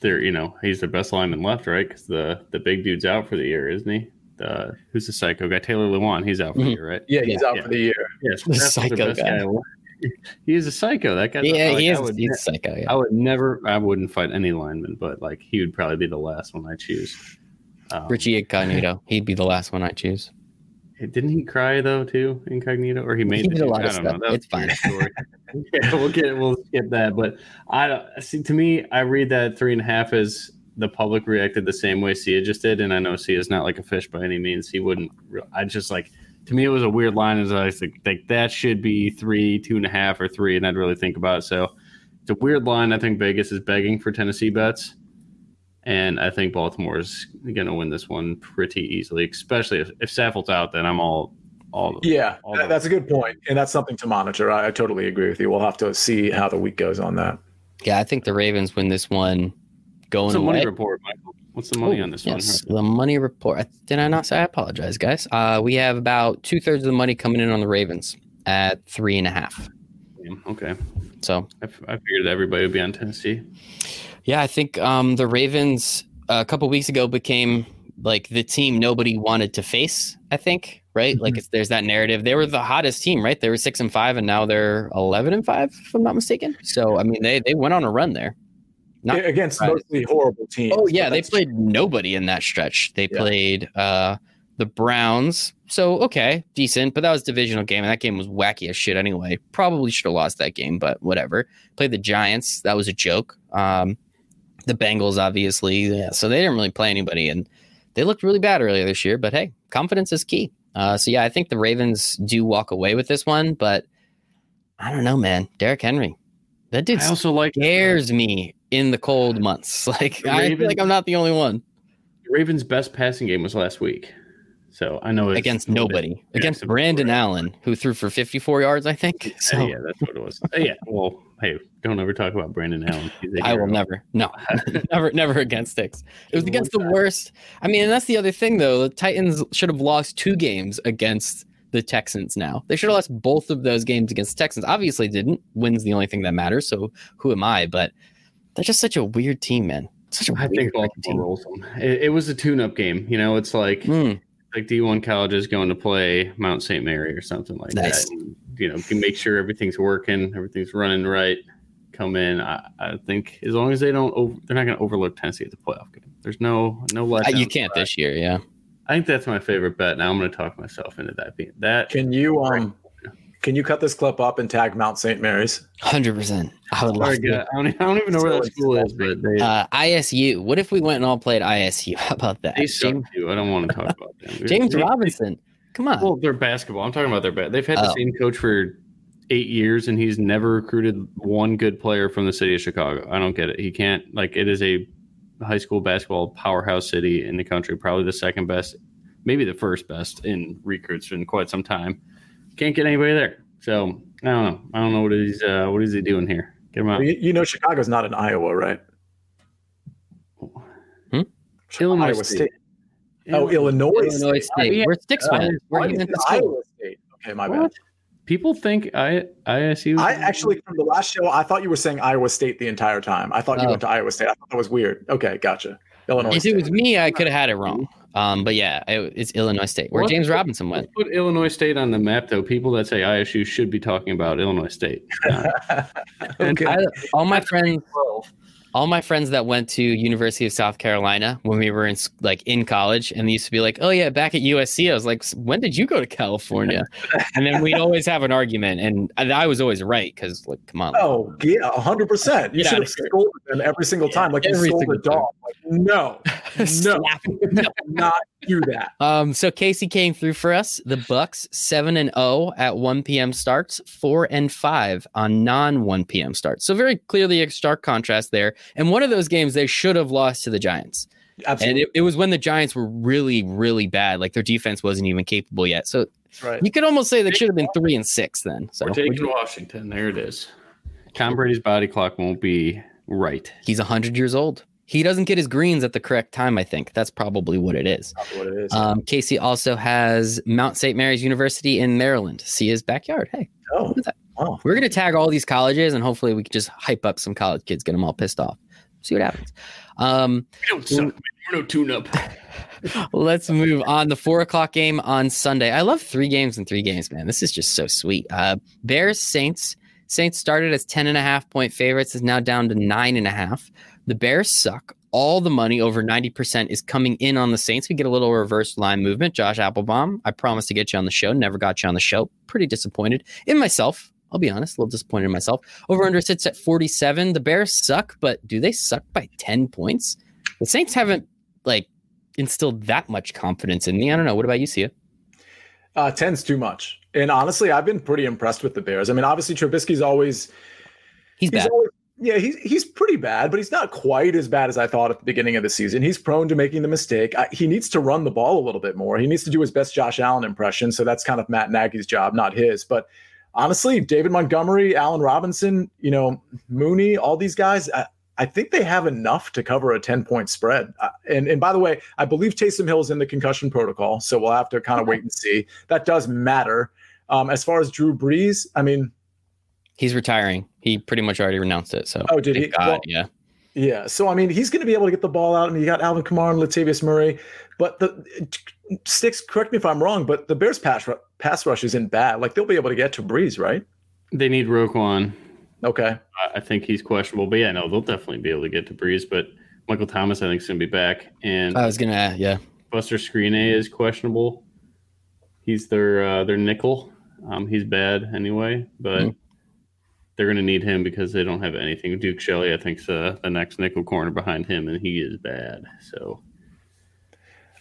there. You know, he's the best lineman left, right? Because the the big dude's out for the year, isn't he? uh, who's the psycho guy? Taylor Lewan. He's out for the Mhm. year, right? Yeah, he's Yeah, out yeah. for the year. Yes, The that's psycho the best guy. He is a psycho. That guy. Yeah, like, he is. would, He's a psycho. Yeah. I would never. I wouldn't fight any lineman, but like he would probably be the last one I choose. Um, Richie Incognito. He'd be the last one I choose. didn't he cry though too, incognito, or he made He did a lot of I don't know. stuff. It's story. yeah, we'll get we'll skip that. But I don't see. To me, I read that three and a half as the public reacted the same way Sia just did, and I know Sia's not like a fish by any means. He wouldn't. re- I just like to me it was a weird line as I was like, like that should be three, two and a half, or three, and I'd really think about it. So it's a weird line. I think Vegas is begging for Tennessee bets. And I think Baltimore is going to win this one pretty easily, especially if, if Saffold's out. Then I'm all, all. Yeah, All that- the- that's a good point, and that's something to monitor. I, I totally agree with you. We'll have to see how the week goes on that. Yeah, I think the Ravens win this one going What's the away. money report, Michael? What's the money Oh, on this one? yes, the money report. Did I not say? I apologize, guys. Uh, we have about two thirds of the money coming in on the Ravens at three and a half. Okay, So I, f- I figured everybody would be on Tennessee. yeah, I think um, the Ravens uh, a couple weeks ago became like the team nobody wanted to face. I think right. Like it's, there's that narrative. They were the hottest team, right? They were six and five, and now they're eleven and five, if I'm not mistaken. So I mean, they they went on a run there. Not- Against right. mostly horrible teams. Oh yeah, they that's- played nobody in that stretch. They Yeah. played uh the Browns. So okay, decent, but that was a divisional game, and that game was wacky as shit anyway. Probably should have lost that game, but whatever. Played the Giants. That was a joke. Um, the Bengals, obviously. Yeah, so they didn't really play anybody, and they looked really bad earlier this year. But hey, confidence is key. Uh, so yeah, I think the Ravens do walk away with this one, but I don't know, man. Derrick Henry, that dude I also like scares me in the cold months. Like I feel like I'm not the only one Ravens' best passing game was last week, so I know it's against nobody. bit- against yeah, Brandon. Allen, who threw for 54 yards, I think. So yeah, that's what it was. Uh, yeah, well, hey, don't ever talk about Brandon Allen. I will never, no, never, never against sticks. It was against the worst. I mean, and that's the other thing, though. The Titans should have lost two games against the Texans. Now they should have lost both of those games against the Texans. Obviously, didn't. Wins the only thing that matters. So who am I? But they're just such a weird team, man. Such a I weird think freaking Baltimore rolls them. It, it was a tune-up game. You know, it's like Mm, like D1 colleges going to play Mount St. Mary or something like Nice. that. And, you know, can make sure everything's working, everything's running right. Come in. I, I think as long as they don't, over, they're not going to overlook Tennessee at the playoff game. There's no no uh, you can't this year, yeah. I think that's my favorite bet. Now I'm going to talk myself into that being that. Can you um can you cut this clip up and tag Mount St. Mary's? Hundred percent. I would love to. I don't, I don't even know where that school is, but they, Uh, ISU. What if we went and all played ISU? How about that? they suck James, too. I don't want to talk about them. James They- Robinson. Come on. Well, they're basketball. I'm talking about their bat. They've had the Oh. same coach for eight years, and he's never recruited one good player from the city of Chicago. I don't get it. He can't like it is a high school basketball powerhouse city in the country, probably the second best, maybe the first best in recruits in quite some time. Can't get anybody there. So I don't know. I don't know what he's uh, what is he doing here. Get him out. You, you know Chicago's not in Iowa, right? Hmm? Illinois Iowa State. State. Oh, Illinois. Illinois State. State. yeah. We're six Uh, fans. Where I he think went to it's school. Iowa State. Okay, my What? bad. People think I ISU. I actually from the last show, I thought you were saying Iowa State the entire time. I thought you Oh. went to Iowa State. I thought that was weird. Okay, gotcha. Illinois. If it was me, I could have had it wrong. Um, but yeah, it, it's Illinois State, where Let's James put- Robinson went. Put Illinois State on the map, though. People that say ISU should be talking about Illinois State. okay. I, all my friends, all my friends that went to University of South Carolina when we were in like in college, and they used to be like, "Oh yeah, back at USC." I was like, "When did you go to California?" and then we'd always have an argument, and I, was always right because, like, come on, Oh yeah, hundred percent. You should have scolded them every single time, like you every sold a dog. Like, no, no, Slap not do that. Um, so Casey came through for us. The Bucs seven and zero at one p.m. starts, four and five on non one p.m. starts. So very clearly a stark contrast there. And one of those games they should have lost to the Giants, and Absolutely, it, it was when the Giants were really, really bad. Like their defense wasn't even capable yet. So right. you could almost say they should have been three and six then. So We're taking Washington. There it is. Tom Brady's body clock won't be right. he's hundred years old. He doesn't get his greens at the correct time. I think that's probably what it is. That's what it is. Um, Casey also has Mount St. Mary's University in Maryland. See his backyard. Hey. oh, Look at that. wow. We're gonna tag all these colleges, and hopefully we can just hype up some college kids, get them all pissed off. See what happens. Um, We don't suck. We're no tune up. let's move on. The four o'clock game on Sunday. I love three games and three games, man. This is just so sweet. Uh, Bears Saints. Saints started as 10 and a half point favorites, is now down to nine and a half. The Bears suck. All the money over 90% is coming in on the Saints. We get a little reverse line movement. Josh Appelbaum, I promised to get you on the show. Never got you on the show. Pretty disappointed in myself. I'll be honest, a little disappointed in myself. Over under sits at 47. The Bears suck, but do they suck by 10 points? The Saints haven't like instilled that much confidence in me. I don't know. What about you, Sia? Uh, 10's too much. And honestly, I've been pretty impressed with the Bears. I mean, obviously, Trubisky's always He's, he's bad. always yeah, he's he's pretty bad, but he's not quite as bad as I thought at the beginning of the season. He's prone to making the mistake. I, he needs to run the ball a little bit more. He needs to do his best Josh Allen impression. So that's kind of Matt Nagy's job, not his. But honestly, David Montgomery, Allen Robinson, you know, Mooney, all these guys. I, I think they have enough to cover a 10 point spread. Uh, and, and by the way, I believe Taysom Hill's in the concussion protocol. So we'll have to kind of wait and see. That does matter. Um, as far as Drew Brees, I mean, He's retiring. He pretty much already renounced it. So Oh, did he? God, Well, yeah. Yeah, so I mean, he's going to be able to get the ball out, and you got Alvin Kamara and Latavius Murray. But the sticks. Correct me if I'm wrong, but the Bears pass pass rush isn't bad. Like they'll be able to get to Brees, right? They need Roquan. Okay. I- I think he's questionable, but yeah, no, they'll definitely be able to get to Brees. But Michael Thomas, I think, is going to be back, and I was gonna, yeah. Buster Skrine is questionable. He's their uh, their nickel. Um, he's bad anyway, but Mhm. They're going to need him because they don't have anything. Duke Shelley, I think, is uh, the next nickel corner behind him, and he is bad. So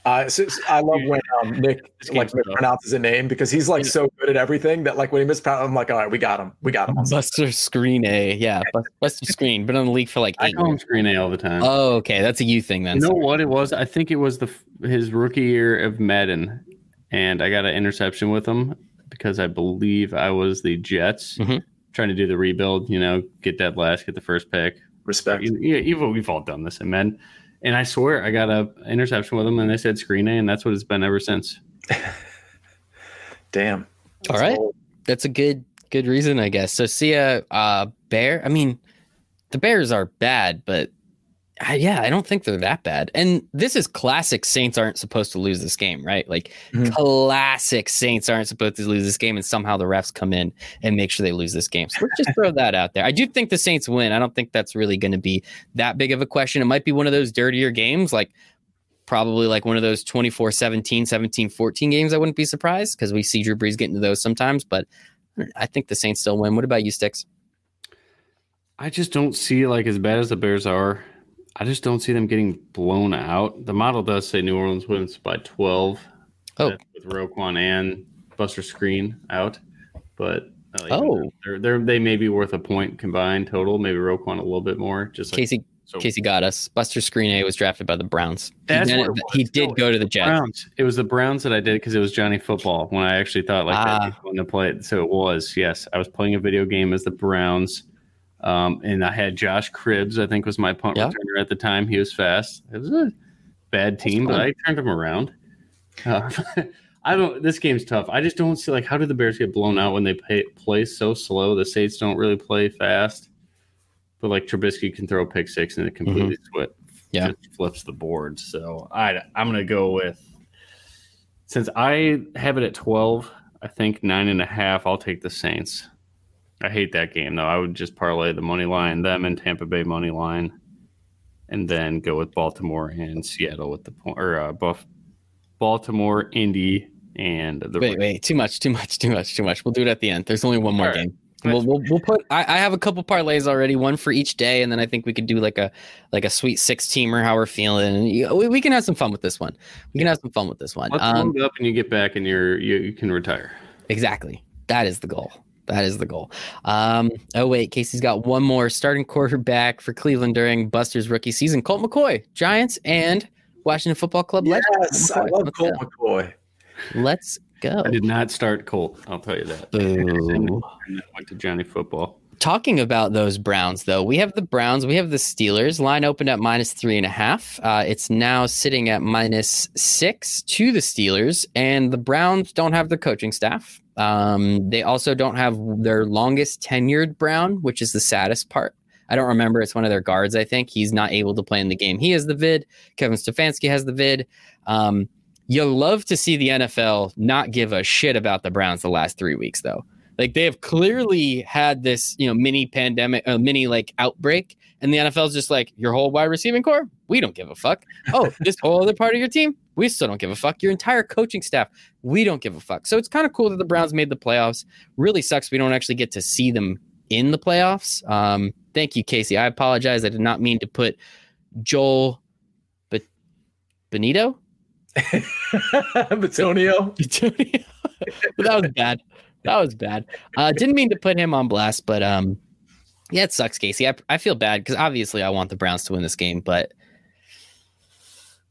Uh, so, so I love when um, Nick This like game's tough. mispronounces a name because he's like Yeah. so good at everything that like when he mispronounces, I'm like, all right, we got him, we got him. Buster Screen A, yeah, Bus- Buster Skrine, been on the league for like I eight call him. Screen A all the time. Oh, okay, that's a you thing then. you know Sorry. what it was? I think it was the his rookie year of Madden, and I got an interception with him because I believe I was the Jets Mhm. Trying to do the rebuild. You know, get that last, get the first pick. Respect. Yeah, you've, we've all done this in men. And I swear I got a interception with them, and they said screen A, and that's what it's been ever since. Damn. All right. That's a good good reason, I guess. So Sia, uh, Bear. I mean, the Bears are bad, but I, yeah, I don't think they're that bad. And this is classic. Saints aren't supposed to lose this game, right? Like Mhm. classic Saints aren't supposed to lose this game, and somehow the refs come in and make sure they lose this game. So let's just throw that out there. I do think the Saints win. I don't think that's really going to be that big of a question. It might be one of those dirtier games, like probably like one of those 24 17, 17 14 games. I wouldn't be surprised because we see Drew Brees get into those sometimes, but I think the Saints still win. What about you, Sticks? I just don't see like as bad as the Bears are. I just don't see them getting blown out. The model does say New Orleans wins by twelve. Oh. That's with Roquan and Buster Skrine out, but uh, Oh. they're, they're they may be worth a point combined total. Maybe Roquan a little bit more. Just like Casey so. Casey got us. Buster Screen A was drafted by the Browns. He, That's did, what he did No, go to the Jets. Browns. It was the Browns that I did because it was Johnny Football when I actually thought like Ah. that'd be to play. it. So it was yes. I was playing a video game as the Browns, um, and I had Josh Cribbs. I think was my punt Yeah. returner at the time. He was fast. It was a bad team, but. I turned him around. Uh, I don't. This game's tough. I just don't see like how do the Bears get blown out when they pay, play so slow? The Saints don't really play fast, but like Trubisky can throw a pick six and it completely Mm-hmm. Yeah. flips the board. So I I'm gonna go with since I have it at twelve. I think nine and a half. I'll take the Saints. I hate that game though. I would just parlay the money line, them and Tampa Bay money line, and then go with Baltimore and Seattle with the point or uh, Buff, Baltimore, Indy, and the Wait, wait, too much, too much, too much, too much. We'll do it at the end. There's only one more right. game. We'll, we'll, we'll put. I, I have a couple parlays already, one for each day, and then I think we could do like a like a sweet six teamer. How we're feeling, and we, we can have some fun with this one. We can have some fun with this one. Let's Um, up and you get back and you're you, you can retire. Exactly. That is the goal. That is the goal. Um, oh wait, Casey's got one more starting quarterback for Cleveland during Buster's rookie season. Colt McCoy, Giants, and Washington Football Club. legend. Yes, I love Let's Colt go. McCoy. Let's go. I did not start Colt. I'll tell you that. Boo. I went to Johnny Football. Talking about those Browns, though, we have the Browns, we have the Steelers. Line opened at minus three and a half. Uh, it's now sitting at minus six to the Steelers, and the Browns don't have their coaching staff. Um, they also don't have their longest tenured Brown, which is the saddest part. I don't remember. It's one of their guards, I think. He's not able to play in the game. He has the vid. Kevin Stefanski has the vid. Um, you'll love to see the NFL not give a shit about the Browns the last three weeks, though. Like they have clearly had this, you know, mini pandemic, uh, mini like outbreak, and the NFL's just like your whole wide receiving core. We don't give a fuck. Oh, this whole other part of your team, we still don't give a fuck. Your entire coaching staff, we don't give a fuck. So it's kind of cool that the Browns made the playoffs. Really sucks we don't actually get to see them in the playoffs. Um, thank you, Casey. I apologize. I did not mean to put Joel but Benito. Batonio. Batonio. that was bad. That was bad. Uh, didn't mean to put him on blast, but um, yeah, it sucks, Casey. I, I feel bad because obviously I want the Browns to win this game, but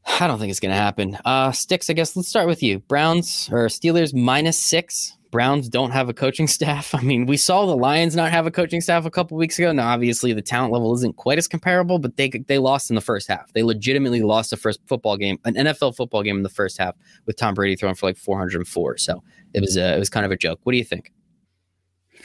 I don't think it's going to happen. Uh, Sticks, I guess let's start with you. Browns or Steelers minus six. Browns don't have a coaching staff. I mean, we saw the Lions not have a coaching staff a couple weeks ago. Now, obviously, the talent level isn't quite as comparable, but they they lost in the first half. They legitimately lost the first football game, an NFL football game in the first half, with Tom Brady throwing for like 404. So it was a, it was kind of a joke. What do you think?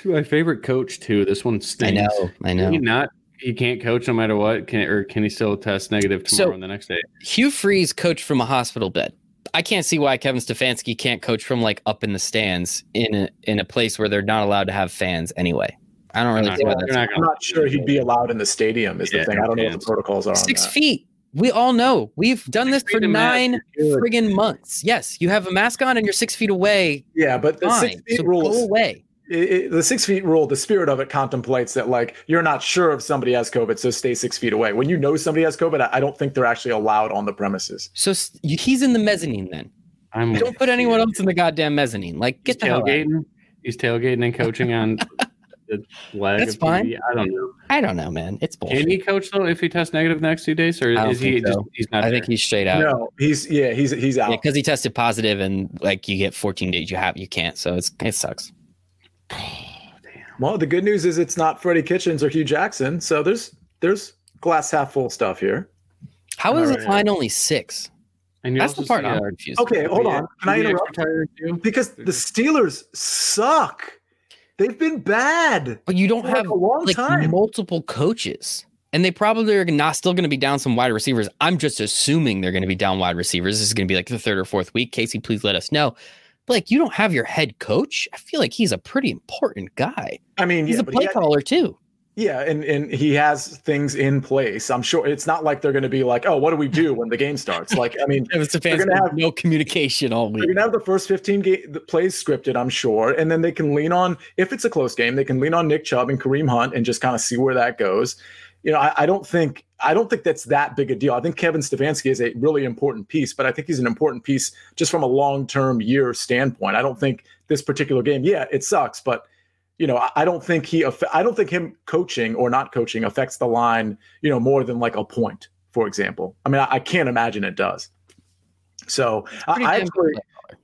My favorite coach too. This one stinks. I know. I know. Can he not he can't coach no matter what. Can or can he still test negative tomorrow So- and the next day? Hugh Freeze coached from a hospital bed. I can't see why Kevin Stefanski can't coach from like up in the stands in a, in a place where they're not allowed to have fans anyway. I don't really They're see why not- that's not I'm not sure he'd be allowed in the stadium. Is the thing. I don't know what the protocols are. on six that. feet. We all know we've done Six this for feet mask, nine you're friggin' months. Yes, you have a mask on and you're six feet away. Yeah, but the Fine. six feet So rule. go away. It, it- the six feet rule, the spirit of it contemplates that like you're not sure if somebody has COVID, so stay six feet away. When you know somebody has COVID, I, I don't think they're actually allowed on the premises. So s- he's in the mezzanine then. I'm Don't put anyone else in the goddamn mezzanine. Like He's get the hell out. tailgating. He's tailgating and coaching on the leg. That's fine. TV. I don't know. I don't know, man. It's bullshit. Can he coach though if he tests negative the next two days, or is he think just he's not? I think he's straight out. No, he's yeah, he's he's out. Yeah, because he tested positive and like you get 14 days, you have you can't. So it's it sucks. Well, the good news is it's not Freddie Kitchens or Hue Jackson, so there's there's glass half full stuff here. How is All the line only six? And you That's the part I'm uh, confused. Okay, hold on. Can I interrupt? retired? Because the Steelers suck. They've been bad But you don't for like have a long like time. multiple coaches. And they probably are not still going to be down some wide receivers. I'm just assuming they're going to be down wide receivers. This is going to be like the third or fourth week. Casey, please let us know. Like, you don't have your head coach. I feel like he's a pretty important guy. I mean, He's yeah, a play he had- caller too. Yeah, and and he has things in place. I'm sure it's not like they're going to be like, oh, what do we do when the game starts? Like, I mean, It was the They're gonna have- no communication all they're week. going to have the first 15 ga- the plays scripted, I'm sure, and then they can lean on if it's a close game, they can lean on Nick Chubb and Kareem Hunt and just kind of see where that goes. You know, I, I don't think I don't think that's that big a deal. I think Kevin Stefanski is a really important piece, but I think he's an important piece just from a long term year standpoint. I don't think this particular game, yeah, it sucks, but you know, I, I don't think he, I don't think him coaching or not coaching affects the line, you know, more than like a point, for example. I mean, I, I can't imagine it does. So I, I actually,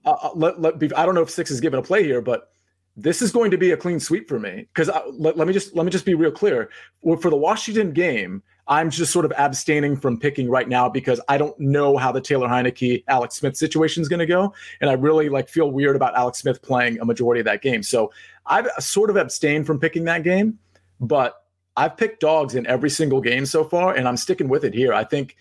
uh, uh, let, let be, I don't know if six is given a play here, but this is going to be a clean sweep for me because let, let me just let me just be real clear. For the Washington game, I'm just sort of abstaining from picking right now because I don't know how the Taylor Heinicke Alex Smith situation is going to go, and I really like feel weird about Alex Smith playing a majority of that game. So I've sort of abstained from picking that game, but I've picked dogs in every single game so far, and I'm sticking with it here. I think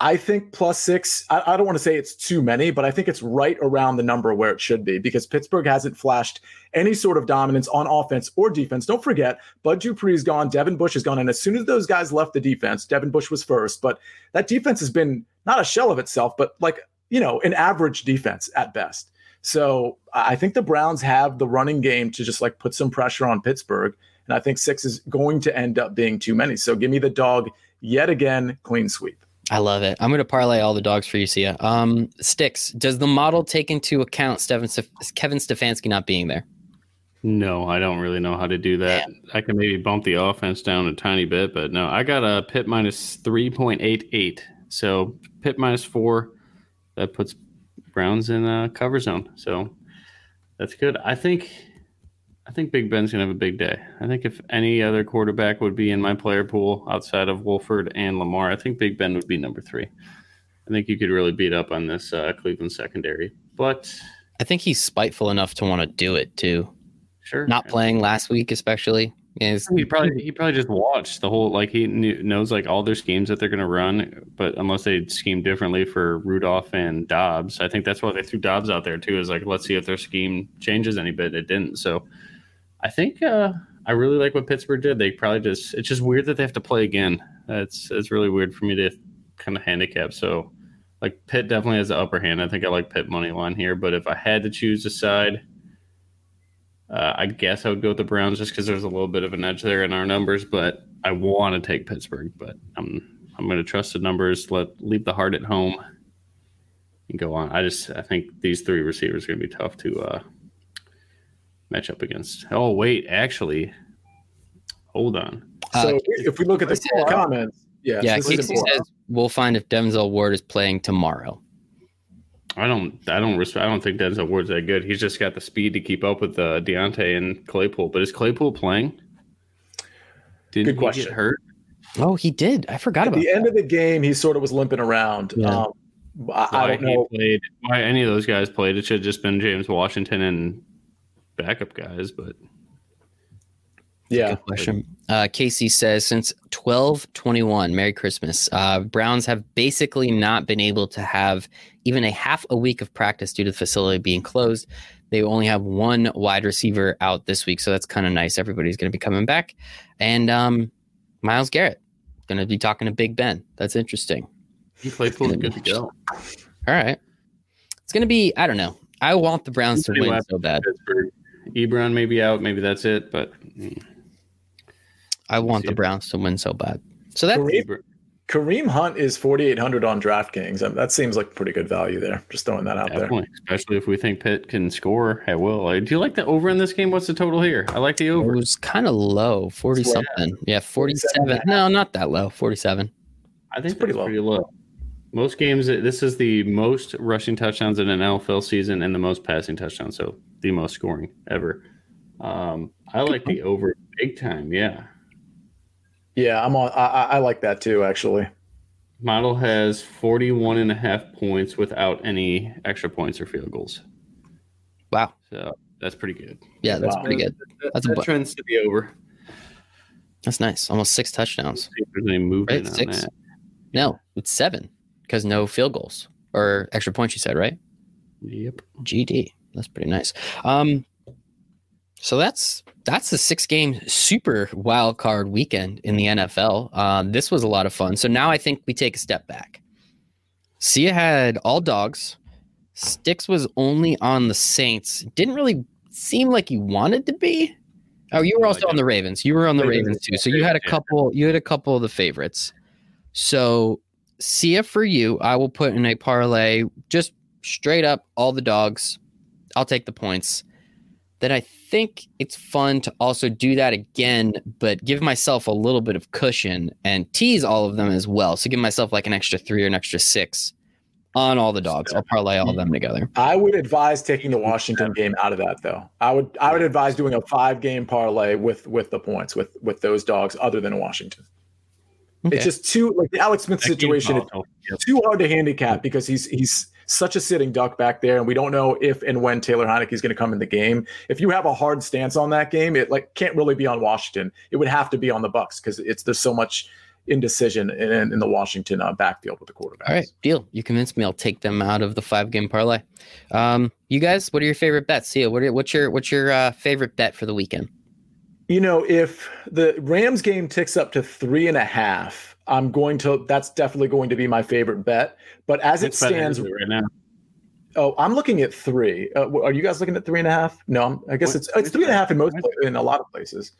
I think plus six, I, I don't want to say it's too many, but I think it's right around the number where it should be because Pittsburgh hasn't flashed any sort of dominance on offense or defense. Don't forget, Bud Dupree's gone, Devin Bush is gone. And as soon as those guys left the defense, Devin Bush was first, but that defense has been not a shell of itself, but like, you know, an average defense at best. So I I think the Browns have the running game to just like put some pressure on Pittsburgh. And I think six is going to end up being too many. So give me the dog yet again, clean sweep. I love it. I'm going to parlay all the dogs for you, Sia. Um, Sticks, does the model take into account Stephen, Kevin Stefanski not being there? No, I don't really know how to do that. I can maybe bump the offense down a tiny bit, but no, I got a pit minus 3.88. So pit minus four, that puts Browns in a cover zone. So that's good. I think I think Big Ben's gonna have a big day. I think if any other quarterback would be in my player pool outside of Wolford and Lamar, I think Big Ben would be number three. I think you could really beat up on this uh, Cleveland secondary. But I think he's spiteful enough to want to do it too. sure, Not playing last week, especially. Is He probably he probably just watched the whole like he knew, knows like all their schemes that they're going to run, but unless they scheme differently for Rudolph and Dobbs, I think that's why they threw Dobbs out there too. Is like let's see if their scheme changes any bit. It didn't, so I think uh, I really like what Pittsburgh did. They probably just it's just weird that they have to play again. It's it's really weird for me to kind of handicap. So like Pitt definitely has the upper hand. I think I like Pitt money line here, but if I had to choose a side. Uh, I guess I would go with the Browns just because there's a little bit of an edge there in our numbers, but I want to take Pittsburgh. But I'm I'm going to trust the numbers. Let leave the heart at home and go on. I just I think these three receivers are going to be tough to uh, match up against. Oh wait, actually, hold on. So Uh, if we look at the Casey- comments, yeah, yeah, this is Casey says we'll find if Denzel Ward is playing tomorrow. I don't I don't res- I don't think Denzel Ward's that good. He's just got the speed to keep up with uh, Diontae and Claypool. But is Claypool playing? Did Good he question. get hurt? Oh, he did. I forgot at about the end of the game, he sort of was limping around. Yeah. Um, I, I don't know. Played, why any of those guys played? It should have just been James Washington and backup guys. But Yeah, Good question. Uh, Casey says since 1221, Merry Christmas. Uh, Browns have basically not been able to have even a half a week of practice due to the facility being closed. They only have one wide receiver out this week, so that's kind of nice. Everybody's going to be coming back, and um, Myles Garrett going to be talking to Big Ben. That's interesting. Claypool's good to go. All right, it's going to be. I don't know. I want the Browns to win so bad. Pittsburgh. Ebron maybe out. Maybe that's it. But mm, I want the it. Browns to win so bad. So that's Kareem, Kareem Hunt is 4,800 on DraftKings. Um, That seems like pretty good value there. Just throwing that out there. especially if we think Pitt can score at will. Do you like the over in this game? What's the total here? I like the over. It was kind of low, 40 It's something. Yeah, 47. 47. No, not that low, 47. I think It's pretty low. pretty low. Most games, this is the most rushing touchdowns in an NFL season and the most passing touchdowns, so the most scoring ever. Um, I like the over big time. Yeah, Yeah, I'm on. I, I I like that too, actually. model has 41 and a half points without any extra points or field goals, Wow. so that's pretty good. Yeah, that's Wow. pretty good. That, That's a that bu- trends to be over. That's nice. Almost six touchdowns. See if there's any movement Right, six. that. No, it's seven because no field goals or extra points, you said, right? Yep. GD. That's pretty nice. Um, so that's that's the six game super wild card weekend in the NFL. Um, this was a lot of fun. So now I think we take a step back. Sia had all dogs. Sticks was only on the Saints. Didn't really seem like he wanted to be. Oh, you were also on the Ravens. You were on the Ravens, Ravens too. So you had a couple. You had a couple of the favorites. So Sia for you, I will put in a parlay just straight up all the dogs. I'll take the points. Then I think it's fun to also do that again, but give myself a little bit of cushion and tease all of them as well. So give myself like an extra three or an extra six on all the dogs. I'll parlay all of them together. I would advise taking the Washington game out of that, though. I would I would advise doing a five game parlay with with the points with with those dogs, other than Washington. Okay. It's just too like the Alex Smith That situation. It's too hard to handicap because he's he's such a sitting duck back there, and we don't know if and when Taylor Heinicke is going to come in the game. If you have a hard stance on that game, it like can't really be on Washington. It would have to be on the Bucs because it's there's so much indecision in, in the Washington uh, backfield with the quarterback. All right, deal. You convinced me. I'll take them out of the five game parlay. Um, you guys, what are your favorite bets? Sia, what are, what's your what's your uh, favorite bet for the weekend? You know, if the Rams game ticks up to three and a half, I'm going to. That's definitely going to be my favorite bet. But as it It's better stands, right now. oh, I'm looking at three. Uh, are you guys looking at three and a half? No, I'm- I guess What- it's it's three and a half in most in a lot of places.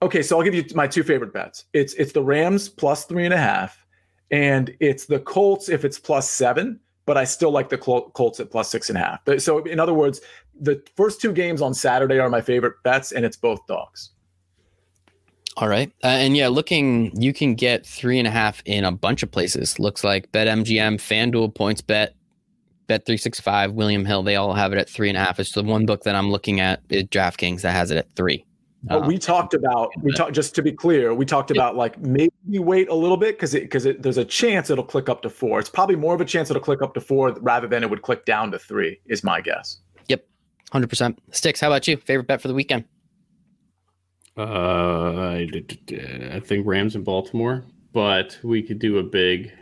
Okay, so I'll give you my two favorite bets. It's it's the Rams plus three and a half, and it's the Colts if it's plus seven. But I still like the Col- Colts at plus six and a half. So in other words, the first two games on Saturday are my favorite bets, and it's both dogs. All right, uh, and yeah, looking, you can get three and a half in a bunch of places. Looks like BetMGM, FanDuel, Points Bet, Bet three six five, William Hill. They all have it at three and a half. It's the one book that I'm looking at, is DraftKings, that has it at three. But Uh, we talked about we talked just to be clear, we talked about like maybe wait a little bit because it because it, there's a chance it'll click up to four. It's probably more of a chance it'll click up to four rather than it would click down to three. Is my guess. Yep, Hundred percent. Sticks. How about you? Favorite bet for the weekend? Uh, I, I think Rams in Baltimore, but we could do a big.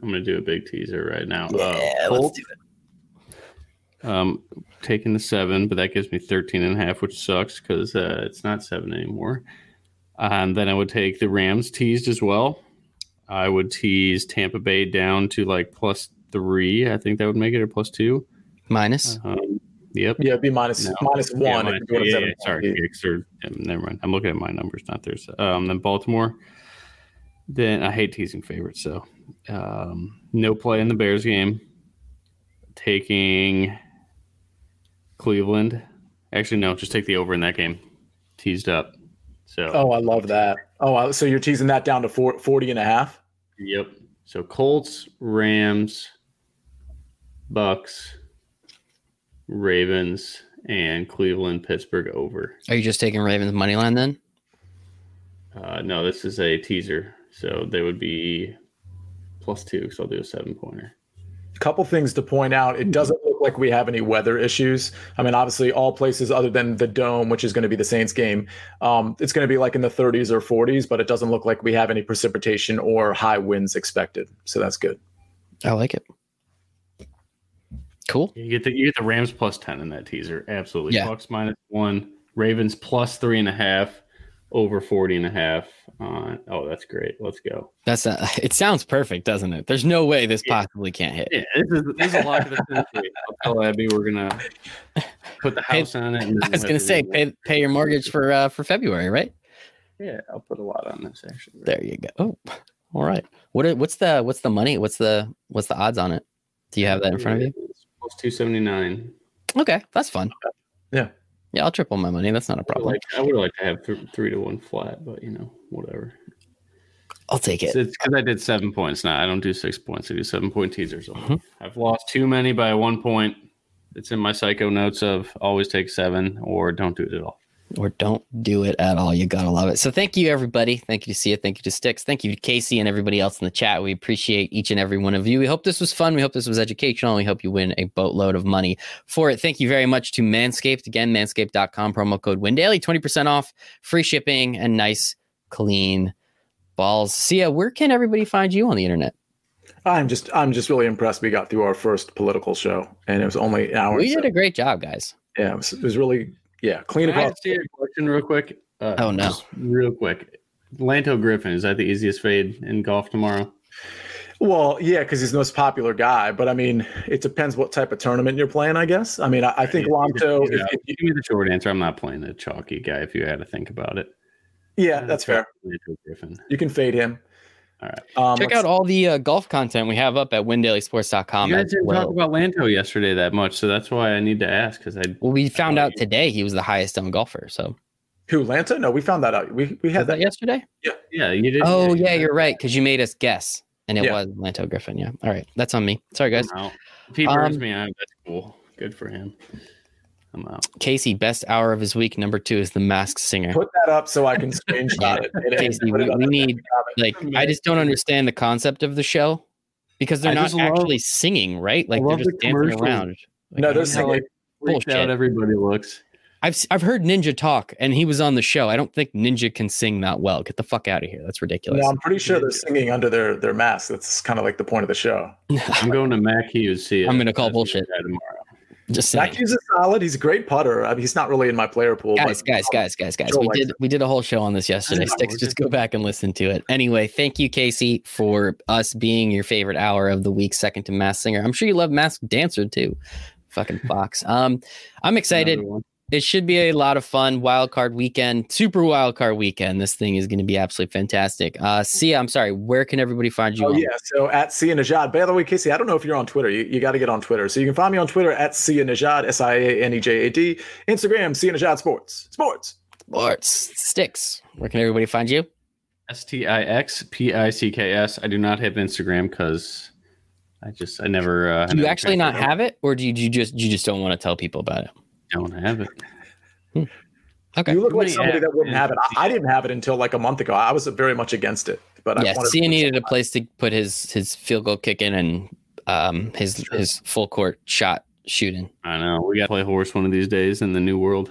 I'm going to do a big teaser right now. Yeah, uh, let's do it. Um, taking the seven, but that gives me 13 and a half, which sucks because uh, it's not seven anymore. And then I would take the Rams teased as well. I would tease Tampa Bay down to like plus three. I think that would make it a plus two. Minus. Um, yep. Yeah, be minus, No. minus Yeah, one. mine- if you go to yeah, yeah, sorry, yeah, they're- never mind. I'm looking at my numbers, not theirs. Um, then Baltimore. Then I hate teasing favorites, so um, no play in the Bears game. Taking Cleveland. Actually, no, just take the over in that game. Teased up. So Oh, I love that. Oh, so you're teasing that down to four, 40 and a half? yep. So Colts, Rams, Bucs, Ravens, and Cleveland, Pittsburgh over. Are you just taking Ravens money line then? Uh, no, this is a teaser, so they would be plus two. So I'll do a seven pointer. A couple things to point out. It doesn't look like we have any weather issues. I mean, obviously, all places other than the dome, which is going to be the Saints game, um, it's going to be like in the 30s or 40s, but it doesn't look like we have any precipitation or high winds expected. So that's good. I like it. Cool. You get the you get the Rams plus ten in that teaser. Absolutely. Yeah. Bucs minus one. Ravens plus three and a half. Over 40 and a half. Uh, oh, that's great. Let's go. That's a, it. Sounds perfect, doesn't it? There's no way this Yeah. possibly can't hit. Yeah, this is this is a lock of the century. I'll tell Abby we're gonna put the house on it. I was gonna say pay pay your mortgage for uh for February, right? Yeah, I'll put a lot on this actually. There you go. Oh, all right. What what's the what's the money? What's the what's the odds on it? Do you have that in front of you? It's Plus 279. Okay, that's fun. Yeah. Yeah, I'll triple my money. That's not a I would problem. like I would like to have th- three to one flat, but you know, whatever. I'll take it. It's it. because I did seven points. Now I don't do six points. I do seven point teasers. only. Mhm. I've lost too many by one point. It's in my psycho notes of always take seven or don't do it at all. Or don't do it at all. You gotta love it. So thank you everybody. Thank you to Sia. Thank you to Sticks. Thank you to Casey and everybody else in the chat. We appreciate each and every one of you. We hope this was fun. We hope this was educational. We hope you win a boatload of money for it. Thank you very much to Manscaped. Again, manscaped.com, promo code WinDaily, 20% off, free shipping, and nice, clean balls. Sia, where can everybody find you on the internet? I'm just, I'm just really impressed. We got through our first political show, and it was only an hour. We did a great job, guys. yeah, it was, it was really, yeah, clean Can I across. ask you a question real quick? Uh, Oh, no. just real quick. Lanto Griffin is that the easiest fade in golf tomorrow? Well, yeah, because he's the most popular guy. But I mean, it depends what type of tournament you're playing. I guess. I mean, I, I think Lanto. yeah. If, if, Give me the short answer. I'm not playing the chalky guy. If you had to think about it, yeah, that's fair. Lanto Griffin. You can fade him. All right. Um, Check out all the uh, golf content we have up at windailysports.com. you guys as didn't well. talk about Lanto yesterday that much, so that's why I need to ask because I Well, we found out you- today he was the highest owned golfer. So Who Lanto? No, we found that out. We we had that that. yesterday? yeah you did. Oh yeah, you're right because you made us guess, and it Yeah. was Lanto Griffin. Yeah. All right, that's on me. Sorry, guys. I'm. If he burns Um, me out, that's cool. Good for him. I'm out. Casey, best hour of his week. Number two is the Masked Singer. Put that up so I can screenshot it. and- and Casey, we- we need- Like, I just don't understand the concept of the show because they're I not just love- actually singing, right? Like they're just the dancing around. Like, No, I they're don't know. How, like, singing. Bullshit. out everybody looks. I've s- I've heard Ninja talk, and he was on the show. I don't think Ninja can sing that well. Get the fuck out of here. That's ridiculous. No, I'm pretty sure they're singing under their their mask. That's kind of like the point of the show. I'm going to Mac Hughes. See, it. I'm gonna call bullshit. Tomorrow. Just saying. Hughes is solid. He's a great putter. I mean, he's not really in my player pool. guys, but guys, guys, guys, guys. We did we did a whole show on this yesterday. Sticks, just just- go back and listen to it. Anyway, thank you, Casey, for us being your favorite hour of the week, second to Mass Singer. I'm sure you love Mask Dancer too. Fucking Fox. Um, I'm excited. Another one. It should be a lot of fun. Wild card weekend, super wild card weekend. This thing is going to be absolutely fantastic. Uh, Sia, I'm sorry. Where can everybody find you? Oh on? yeah, so at Sia Nejad. By the way, Casey, I don't know if you're on Twitter. You, you got to get on Twitter. So you can find me on Twitter at Sia Nejad, S I A N E J A D. Instagram, Sia Nejad Sports. Sports. Sports sticks. Where can everybody find you? S T I X P I C K S. I do not have Instagram because I just I never. Uh, Do you never actually not have it, or do you, do you just you just don't want to tell people about it? It. Don't have it. Okay. You look like somebody that wouldn't have it. I, I didn't have it until like a month ago. I was very much against it, but I yeah, wanted Sia needed a place to put his his field goal kick in and um his his full court shot shooting. I know we got to play horse one of these days in the new world.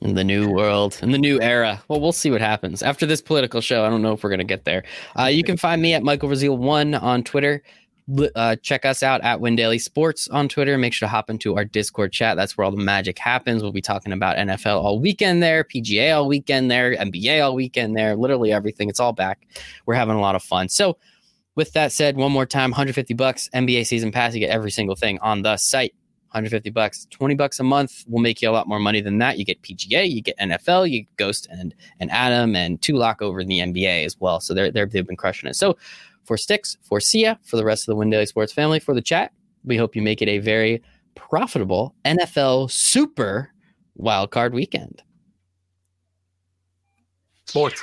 in the new world, in the new era. Well, we'll see what happens after this political show. I don't know if we're gonna get there. Uh, you can find me at Michael Brazil one on Twitter. Uh, check us out at Win Daily Sports on Twitter. Make sure to hop into our Discord chat. That's where all the magic happens. We'll be talking about NFL all weekend there, PGA all weekend there, NBA all weekend there, literally everything. It's all back. We're having a lot of fun. So, with that said, one more time, 150 bucks NBA season pass. You get every single thing on the site. 150 bucks, 20 bucks a month will make you a lot more money than that. You get PGA, you get NFL, you get Ghost and and Adam and Tulak over in the NBA as well. So they're, they're they've been crushing it. So for Sticks, for Sia, for the rest of the Win Daily Sports family, for the chat, we hope you make it a very profitable NFL Super Wildcard Weekend. Sports.